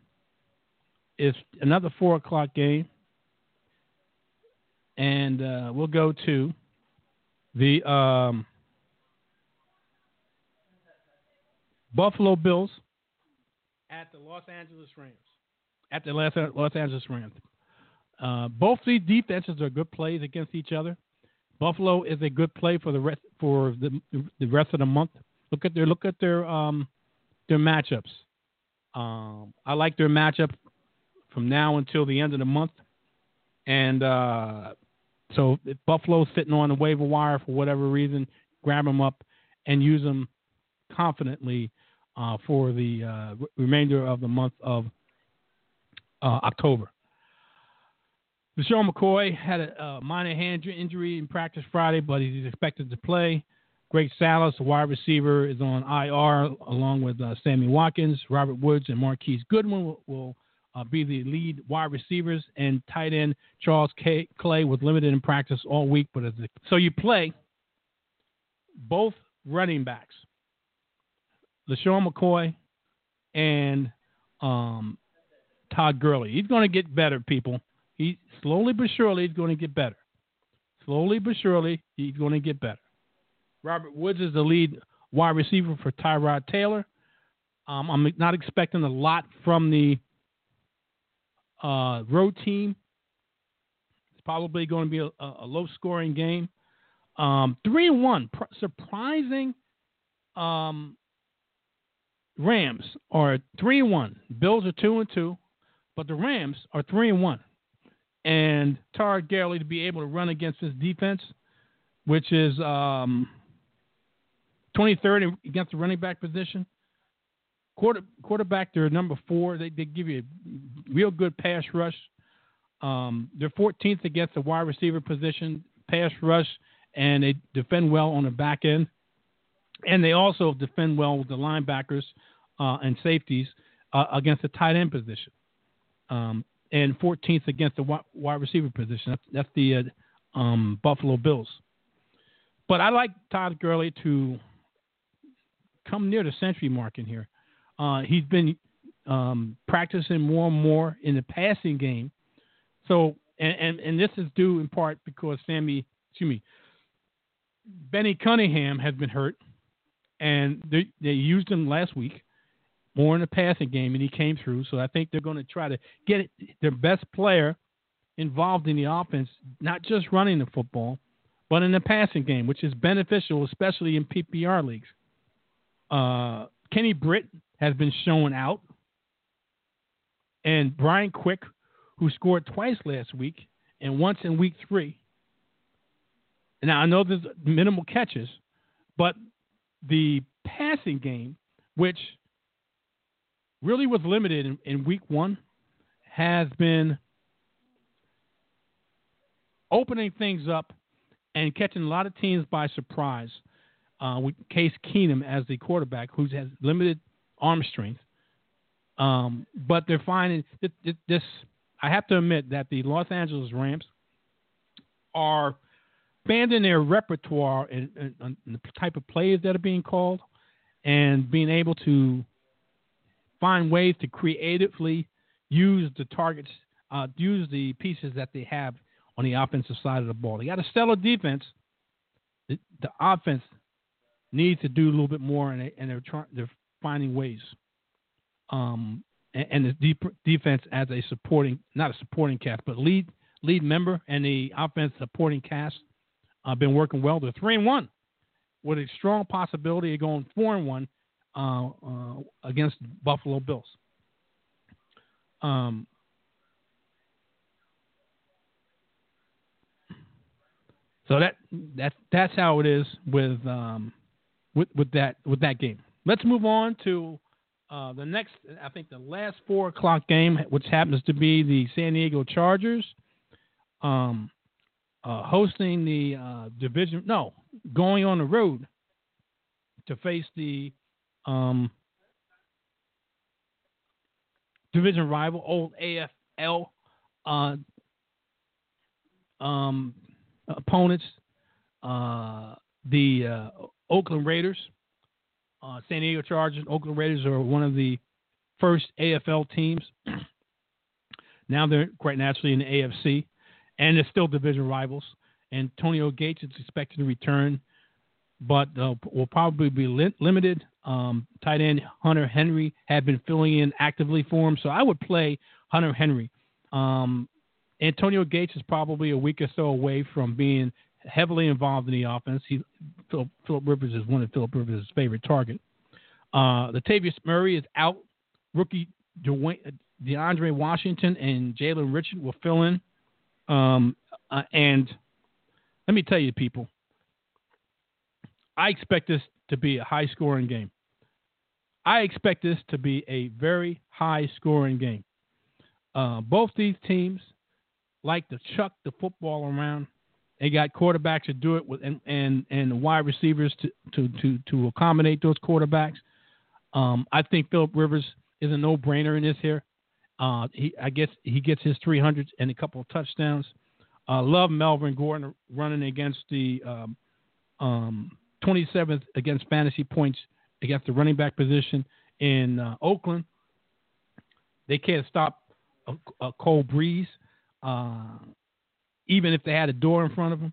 is another four o'clock game, and uh, we'll go to the um, Buffalo Bills at the Los Angeles Rams. At the Los, Los Angeles Rams. Uh, both these defenses are good plays against each other. Buffalo is a good play for the rest for the the rest of the month. Look at their look at their um their matchups. Um, I like their matchup from now until the end of the month, and uh, so if Buffalo's sitting on the waiver wire for whatever reason, grab them up and use them confidently uh, for the uh, remainder of the month of uh, October. LeSean McCoy had a, a, minor hand injury in practice Friday, but he's expected to play. Greg Salas, wide receiver, is on IR along with uh, Sammy Watkins. Robert Woods and Marquise Goodwin will, will uh, be the lead wide receivers, and tight end Charles K- Clay was limited in practice all week. But so you play both running backs LeSean McCoy and um, Todd Gurley. He's going to get better, people. He slowly but surely he's going to get better. Slowly but surely he's going to get better. Robert Woods is the lead wide receiver for Tyrod Taylor. Um, I'm not expecting a lot from the uh, road team. It's probably going to be a, a low scoring game. Um, three and one, Pr- surprising um, Rams are three and one. Bills are two and two, but the Rams are three and one. And Todd Gurley to be able to run against this defense, which is um, 23rd against the running back position. Quarter, quarterback, they're number four. They, they give you a real good pass rush. Um, they're 14th against the wide receiver position, pass rush, and they defend well on the back end. And they also defend well with the linebackers uh, and safeties uh, against the tight end position, um, and 14th against the wide receiver position. That's, that's the uh, um, Buffalo Bills. But I like Todd Gurley to come near the century mark in here. Uh, he's been um, practicing more and more in the passing game. So, and, and, and this is due in part because Sammy, excuse me, Benny Cunningham has been hurt and they they used him last week more in the passing game, and he came through. So I think they're going to try to get it, their best player involved in the offense, not just running the football, but in the passing game, which is beneficial, especially in PPR leagues. Uh, Kenny Britt has been shown out, and Brian Quick, who scored twice last week and once in week three. Now I know there's minimal catches, but the passing game, which really was limited in, in week one, has been opening things up and catching a lot of teams by surprise. Uh, with Case Keenum as the quarterback, who has limited arm strength, um, but they're finding this. I have to admit that the Los Angeles Rams are expanding their repertoire and, and, the type of plays that are being called, and being able to find ways to creatively use the targets, uh, use the pieces that they have on the offensive side of the ball. They got a stellar defense. The, the offense needs to do a little bit more, and, they, and they're trying. They're finding ways. Um, and, and the deep defense as a supporting, not a supporting cast, but lead lead member and the offense supporting cast uh, been working well. They're three and one, with a strong possibility of going four and one uh, uh, against Buffalo Bills. Um, so that that that's how it is with um, with with that with that game. Let's move on to uh, the next. I think the last four o'clock game, which happens to be the San Diego Chargers, um, uh, hosting the uh, division. No, going on the road to face the um, division rival, old AFL uh, um, opponents, uh, the uh, Oakland Raiders. Uh, San Diego Chargers, Oakland Raiders are one of the first AFL teams. <clears throat> now they're quite naturally in the AFC, and they're still division rivals. Antonio Gates is expected to return, but uh, will probably be li- limited um, tight end Hunter Henry had been filling in actively for him, so I would play Hunter Henry. Um, Antonio Gates is probably a week or so away from being heavily involved in the offense. He, Philip, Philip Rivers is one of Philip Rivers' favorite target. Uh, Latavius Murray is out. Rookie DeAndre Washington and Jalen Richard will fill in. Um, uh, and let me tell you, people, I expect this to be a high scoring game. I expect this to be a very high scoring game. Uh, both these teams like to chuck the football around. They got quarterbacks to do it with, and and, and wide receivers to, to, to, to accommodate those quarterbacks. Um, I think Philip Rivers is a no brainer in this here. Uh, he, I guess he gets his 300s and a couple of touchdowns. Uh, love Melvin Gordon running against the um, um, 27th against fantasy points against the running back position in uh, Oakland. They can't stop a, a cold breeze, uh, even if they had a door in front of them.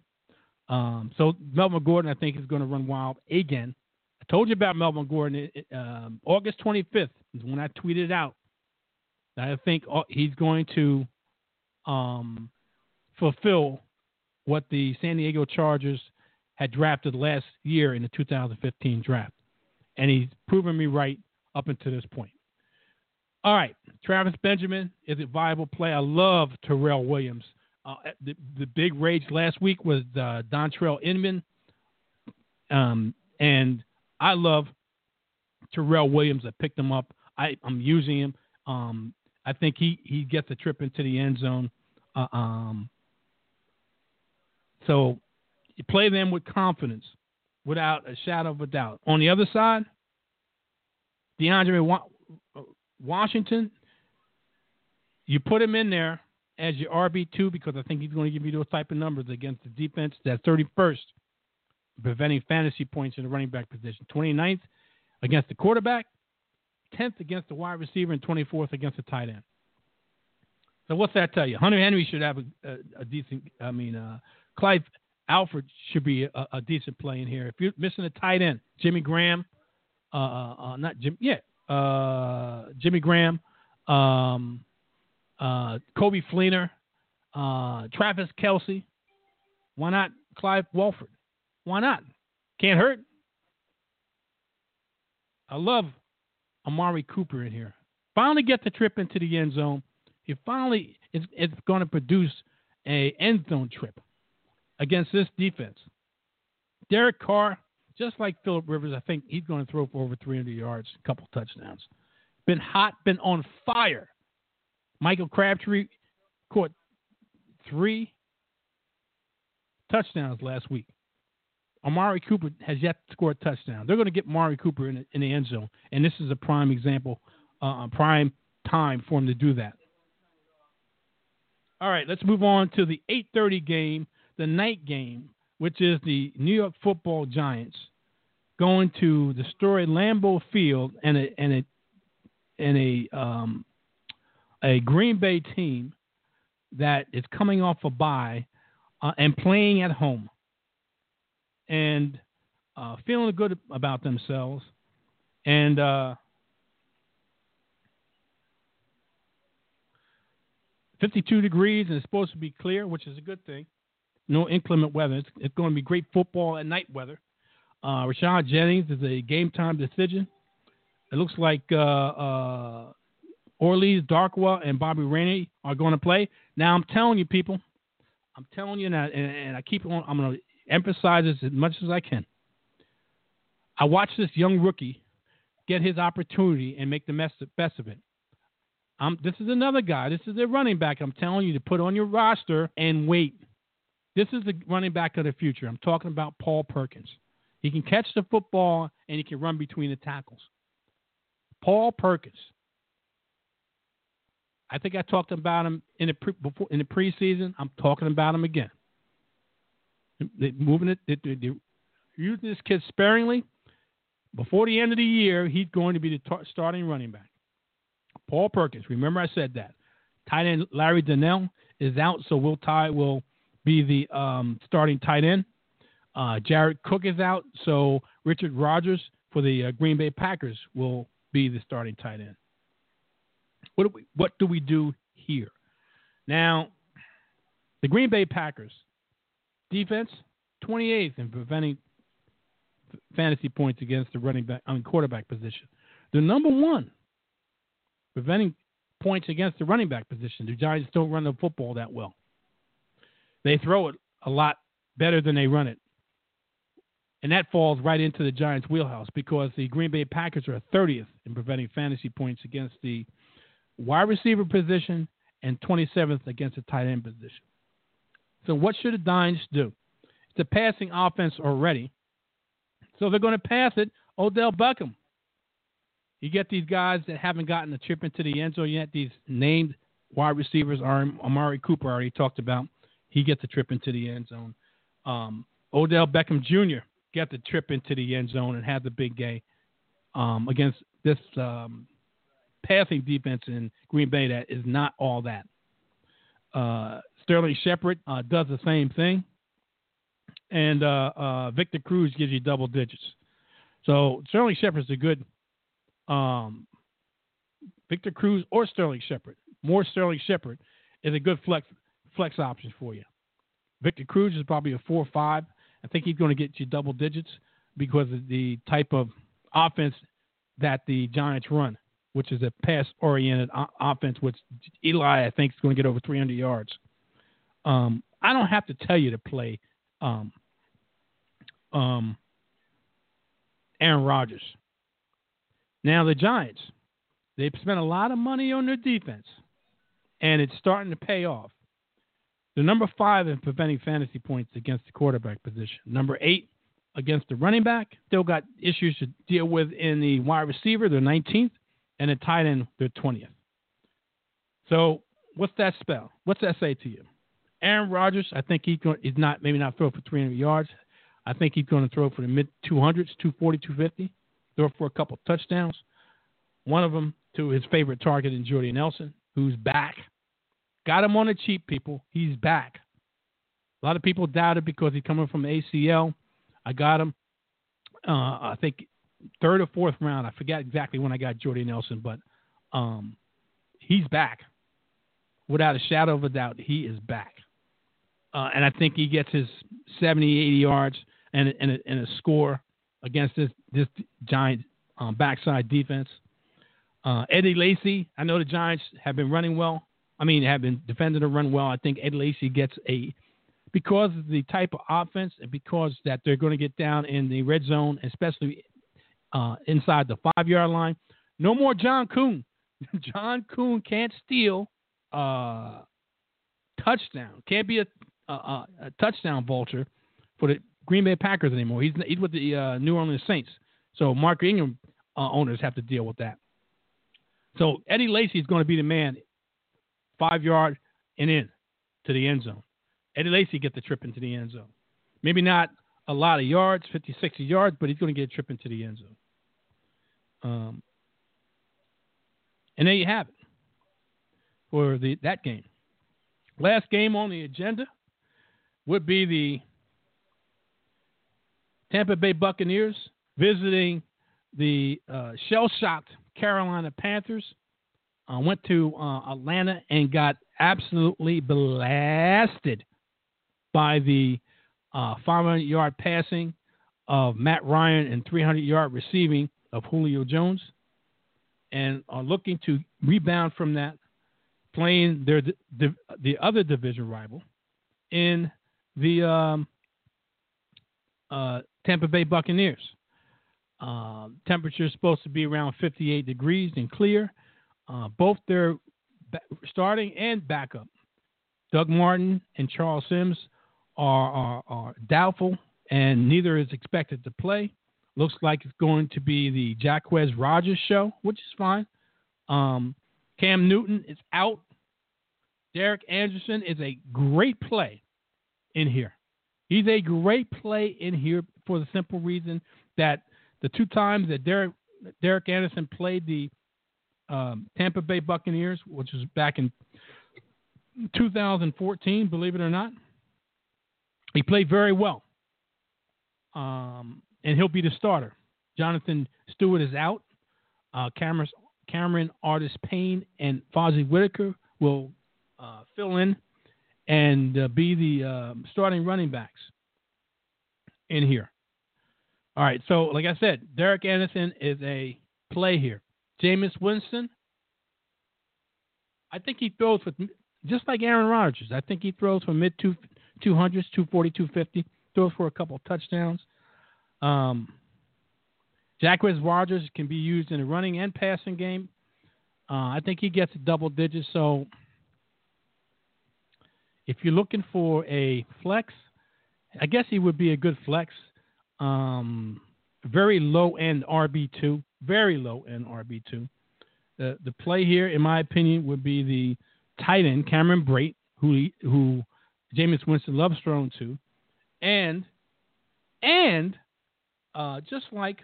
Um, so Melvin Gordon, I think, is going to run wild again. I told you about Melvin Gordon. Um, August 25th is when I tweeted out. I think uh, he's going to um, fulfill what the San Diego Chargers – had drafted last year in the 2015 draft. And he's proven me right up until this point. All right, Travis Benjamin is a viable play. I love Tyrell Williams. Uh, the, the big rage last week was uh, Dontrelle Inman. Um, and I love Tyrell Williams. I picked him up. I, am using him. Um, I think he, he gets a trip into the end zone. Uh, um, so you play them with confidence, without a shadow of a doubt. On the other side, DeAndre Washington, you put him in there as your RB2 because I think he's going to give you those type of numbers against the defense that's 31st, preventing fantasy points in the running back position. 29th against the quarterback, 10th against the wide receiver, and 24th against the tight end. So what's that tell you? Hunter Henry should have a, a, a decent. I mean, uh, Clive Walford should be a, a, decent play in here. If you're missing a tight end, Jimmy Graham uh, uh, uh not Jim, yeah, uh, Jimmy Graham, um, uh, Coby Fleener, uh, Travis Kelce. Why not Clive Walford? Why not? Can't hurt. I love Amari Cooper in here. Finally get the trip into the end zone. He finally is it's going to produce a end zone trip against this defense. Derek Carr, just like Philip Rivers, I think he's going to throw for over 300 yards, a couple touchdowns. Been hot, been on fire. Michael Crabtree caught three touchdowns last week. Amari Cooper has yet to score a touchdown. They're going to get Amari Cooper in the, in the end zone, and this is a prime example, uh, prime time for him to do that. All right, let's move on to the 8:30 game, the night game, which is the New York Football Giants going to destroy Lambeau Field and a and a and a um, a Green Bay team that is coming off a bye uh, and playing at home and uh, feeling good about themselves and uh, 52 degrees and it's supposed to be clear, which is a good thing. No inclement weather. It's, it's going to be great football at night weather. Uh, Rashad Jennings is a game time decision. It looks like uh, uh, Orleans Darkwa and Bobby Rainey are going to play. Now I'm telling you, people, I'm telling you and, and I keep on. I'm going to emphasize this as much as I can. I watched this young rookie get his opportunity and make the best of it. Um, this is another guy. This is a running back. I'm telling you to put on your roster and wait. This is the running back of the future. I'm talking about Paul Perkins. He can catch the football and he can run between the tackles. Paul Perkins. I think I talked about him in the pre, before in the preseason. I'm talking about him again. They're moving it. They're, they're using this kid sparingly. Before the end of the year, he's going to be the tar- starting running back. Paul Perkins. Remember, I said that. Tight end Larry Donnell is out, so Will Tye will be the um, starting tight end. Uh, Jared Cook is out, so Richard Rodgers for the uh, Green Bay Packers will be the starting tight end. What do we what do we do here? Now, the Green Bay Packers defense 28th in preventing fantasy points against the running back I mean quarterback position. They're number one preventing points against the running back position. The Giants don't run the football that well. They throw it a lot better than they run it. And that falls right into the Giants' wheelhouse because the Green Bay Packers are 30th in preventing fantasy points against the wide receiver position and 27th against the tight end position. So, what should the Giants do? It's a passing offense already. So, they're going to pass it. Odell Beckham you get these guys that haven't gotten a trip into the end zone yet. These named wide receivers are Amari Cooper already talked about. He gets a trip into the end zone. Um, Odell Beckham Jr. get the trip into the end zone and had the big game um, against this um, passing defense in Green Bay that is not all that. Uh, Sterling Shepard uh, does the same thing, and uh, uh Victor Cruz gives you double digits. So Sterling Shepard is a good um, Victor Cruz or Sterling Shepard. More Sterling Shepard is a good flex flex option for you. Victor Cruz is probably a four or five. I think he's going to get you double digits because of the type of offense that the Giants run, which is a pass oriented o- offense, which Eli, I think, is going to get over 300 yards. Um, I don't have to tell you to play um, um, Aaron Rodgers. Now, the Giants, they've spent a lot of money on their defense, and it's starting to pay off. They're number five in preventing fantasy points against the quarterback position. Number eight against the running back. Still got issues to deal with in the wide receiver. They're 19th, and the tight end, they're 20th. So, what's that spell? What's that say to you? Aaron Rodgers, I think he's going. He's not maybe not throw for 300 yards. I think he's going to throw for the mid 200s, 240, 250 threw for a couple touchdowns. One of them to his favorite target in Jordy Nelson, who's back. Got him on the cheap, people. He's back. A lot of people doubted because he's coming from ACL. I got him. Uh, I think third or fourth round. I forget exactly when I got Jordy Nelson, but um, he's back. Without a shadow of a doubt, he is back. Uh, and I think he gets his 70, 80 yards and, and, a, and a score against this, this giant um, backside defense. Uh, Eddie Lacy, I know the Giants have been running well. I mean, have been defending the run well. I think Eddie Lacy gets a because of the type of offense and because that they're going to get down in the red zone, especially uh, inside the five yard line. No more John Kuhn. <laughs> John Kuhn can't steal uh, touchdown. Can't be a, a, a, touchdown vulture for the Green Bay Packers anymore. He's he's with the uh, New Orleans Saints. So Mark Ingram uh, owners have to deal with that. So Eddie Lacy is going to be the man, five yard and in to the end zone. Eddie Lacy get the trip into the end zone. Maybe not a lot of yards, 50, 60 yards, but he's going to get a trip into the end zone. Um, and there you have it for the that game. Last game on the agenda would be the Tampa Bay Buccaneers visiting the uh, shell-shocked Carolina Panthers. Uh, went to uh, Atlanta and got absolutely blasted by the uh, 500 yard passing of Matt Ryan and 300 yard receiving of Julio Jones, and are looking to rebound from that, playing their the, the other division rival in the um, uh, Tampa Bay Buccaneers. Uh, temperature is supposed to be around 58 degrees and clear. Uh, both their starting and backup, Doug Martin and Charles Sims, are, are, are doubtful, and neither is expected to play. Looks like it's going to be the Jacquizz Rodgers show, which is fine. Um, Cam Newton is out. Derek Anderson is a great play in here. He's a great play in here for the simple reason that the two times that Derek Derek Anderson played the um, Tampa Bay Buccaneers, which was back in 2014, believe it or not, he played very well. Um, and he'll be the starter. Jonathan Stewart is out. Uh, Cameron, Cameron Artis Payne and Fozzie Whitaker will uh, fill in and uh, be the uh, starting running backs in here. All right, so like I said, Derek Anderson is a play here. Jameis Winston, I think he throws for just like Aaron Rodgers. I think he throws for mid two 200s, 240, 250. Throws for a couple touchdowns. Um, Jacquizz Rodgers can be used in the running and passing game. Uh, I think he gets double digits. So if you're looking for a flex, I guess he would be a good flex. Um, very low end RB two, very low end RB two. The the play here, in my opinion, would be the tight end Cameron Brate, who who Jameis Winston loves throwing to, and and uh, just like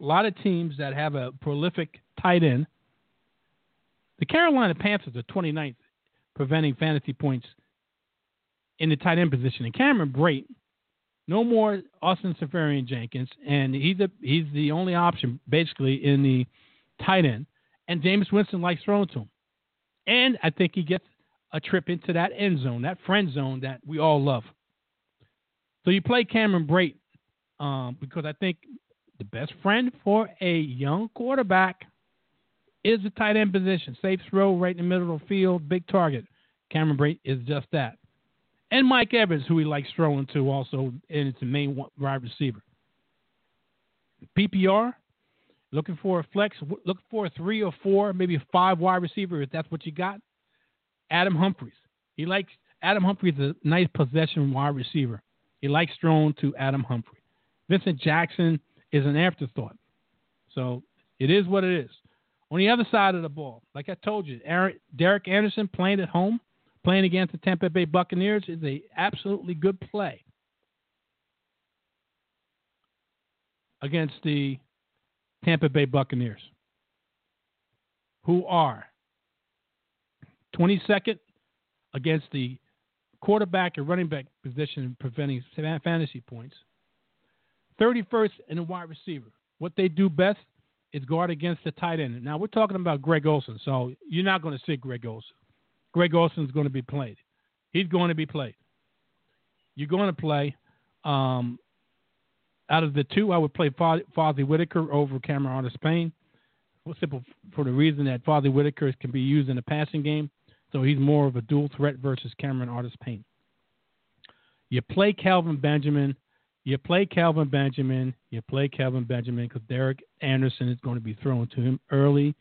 a lot of teams that have a prolific tight end, the Carolina Panthers are 29th preventing fantasy points in the tight end position. And Cameron Brate, no more Austin Seferian-Jenkins, and he's the he's the only option basically in the tight end. And Jameis Winston likes throwing to him, and I think he gets a trip into that end zone, that friend zone that we all love. So you play Cameron Brate um, because I think the best friend for a young quarterback is the tight end position. Safe throw right in the middle of the field, big target. Cameron Brate is just that. And Mike Evans, who he likes throwing to also, and it's the main wide receiver. PPR, looking for a flex, looking for a three or four, maybe a five wide receiver if that's what you got. Adam Humphries. He likes Adam Humphries is a nice possession wide receiver. He likes throwing to Adam Humphrey. Vincent Jackson is an afterthought. So it is what it is. On the other side of the ball, like I told you, Aaron, Derek Anderson playing at home, playing against the Tampa Bay Buccaneers is a absolutely good play against the Tampa Bay Buccaneers, who are 22nd against the quarterback and running back position preventing fantasy points. 31st in the wide receiver. what they do best is guard against the tight end. Now we're talking about Greg Olsen, so you're not going to see Greg Olsen. Greg Olsen's going to be played. He's going to be played. You're going to play. Um, out of the two, I would play Fozzie Whitaker over Cameron Artis Payne. Well, simple for the reason that Fozzie Whitaker can be used in the passing game, so he's more of a dual threat versus Cameron Artis Payne. You play Calvin Benjamin you play Calvin Benjamin. You play Calvin Benjamin because Derek Anderson is going to be thrown to him early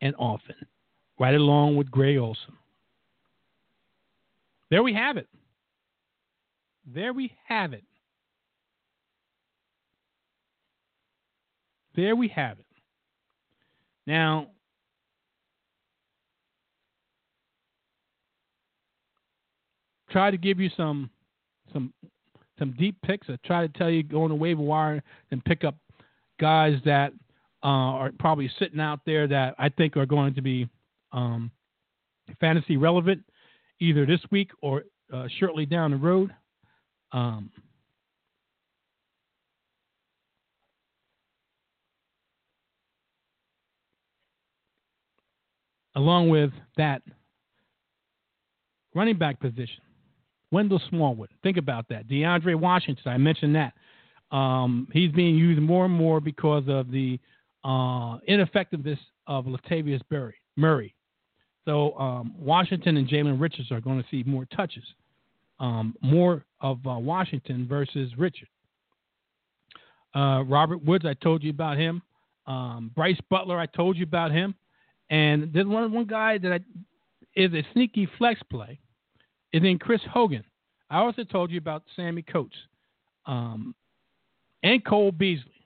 and often, right along with Greg Olsen. There we have it. There we have it. There we have it. Now, try to give you some some some deep picks. I try to tell you go on the waiver wire and pick up guys that uh, are probably sitting out there that I think are going to be um, fantasy relevant either this week or uh, shortly down the road. Um, along with that running back position. Wendell Smallwood. Think about that. DeAndre Washington. I mentioned that. Um, he's being used more and more because of the uh, ineffectiveness of Latavius Berry, Murray. So um, Washington and Jalen Richards are going to see more touches, um, more of uh, Washington versus Richard. Uh, Robert Woods, I told you about him. Um, Brice Butler, I told you about him. And there's one one guy that I, is a sneaky flex play and then Chris Hogan. I also told you about Sammie Coates um, and Cole Beasley.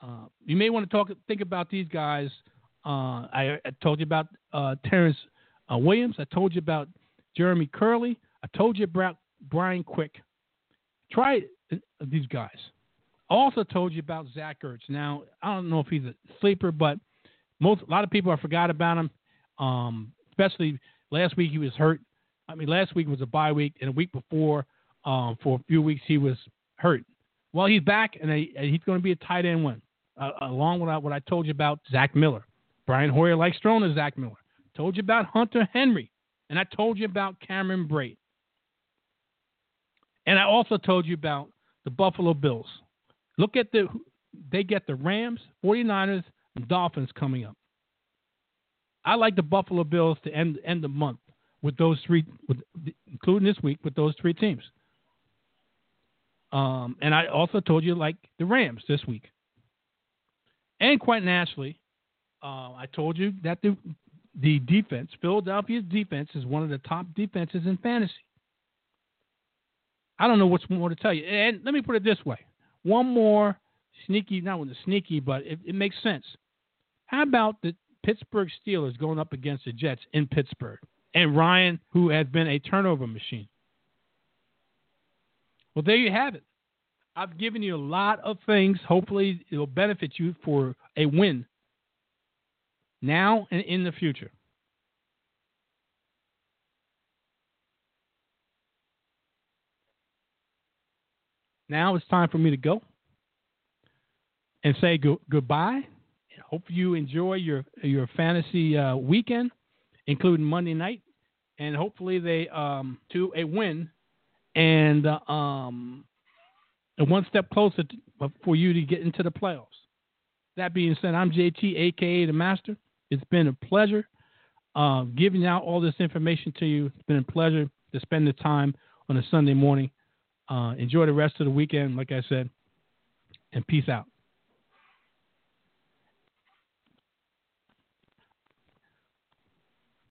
Uh, you may want to talk, think about these guys. Uh, I, I, told you about uh, Terrance uh, Williams. I told you about Jeremy Kerley. I told you about Brian Quick. Try uh, these guys. I also told you about Zach Ertz. Now I don't know if he's a sleeper, but most a lot of people have forgot about him. Um, especially last week he was hurt. I mean, last week was a bye week, and a week before, um, for a few weeks, he was hurt. Well, he's back, and, he's going to be a tight end one, uh, along with what I told you about Zach Miller. Brian Hoyer likes throwing to Zach Miller. Told you about Hunter Henry, and I told you about Cameron Brate. And I also told you about the Buffalo Bills. Look at the they get the Rams, 49ers, and Dolphins coming up. I like the Buffalo Bills to end end the month with those three, with, including this week, with those three teams. Um, and I also told you like the Rams this week. And quite naturally, uh, I told you that the the defense, Philadelphia's defense, is one of the top defenses in fantasy. I don't know what's more to tell you. And let me put it this way: one more sneaky, not one sneaky, but it, it makes sense. How about the Pittsburgh Steelers going up against the Jets in Pittsburgh? And Ryan, who has been a turnover machine. Well, there you have it. I've given you a lot of things. Hopefully, it will benefit you for a win now and in the future. Now it's time for me to go and say go- goodbye. Hope you enjoy your your fantasy uh, weekend including Monday night, and hopefully they um, to a win and uh, um, one step closer to, for you to get into the playoffs. That being said, I'm JT, aka the Master. It's been a pleasure uh, giving out all this information to you. It's been a pleasure to spend the time on a Sunday morning. Uh, enjoy the rest of the weekend, like I said, and peace out.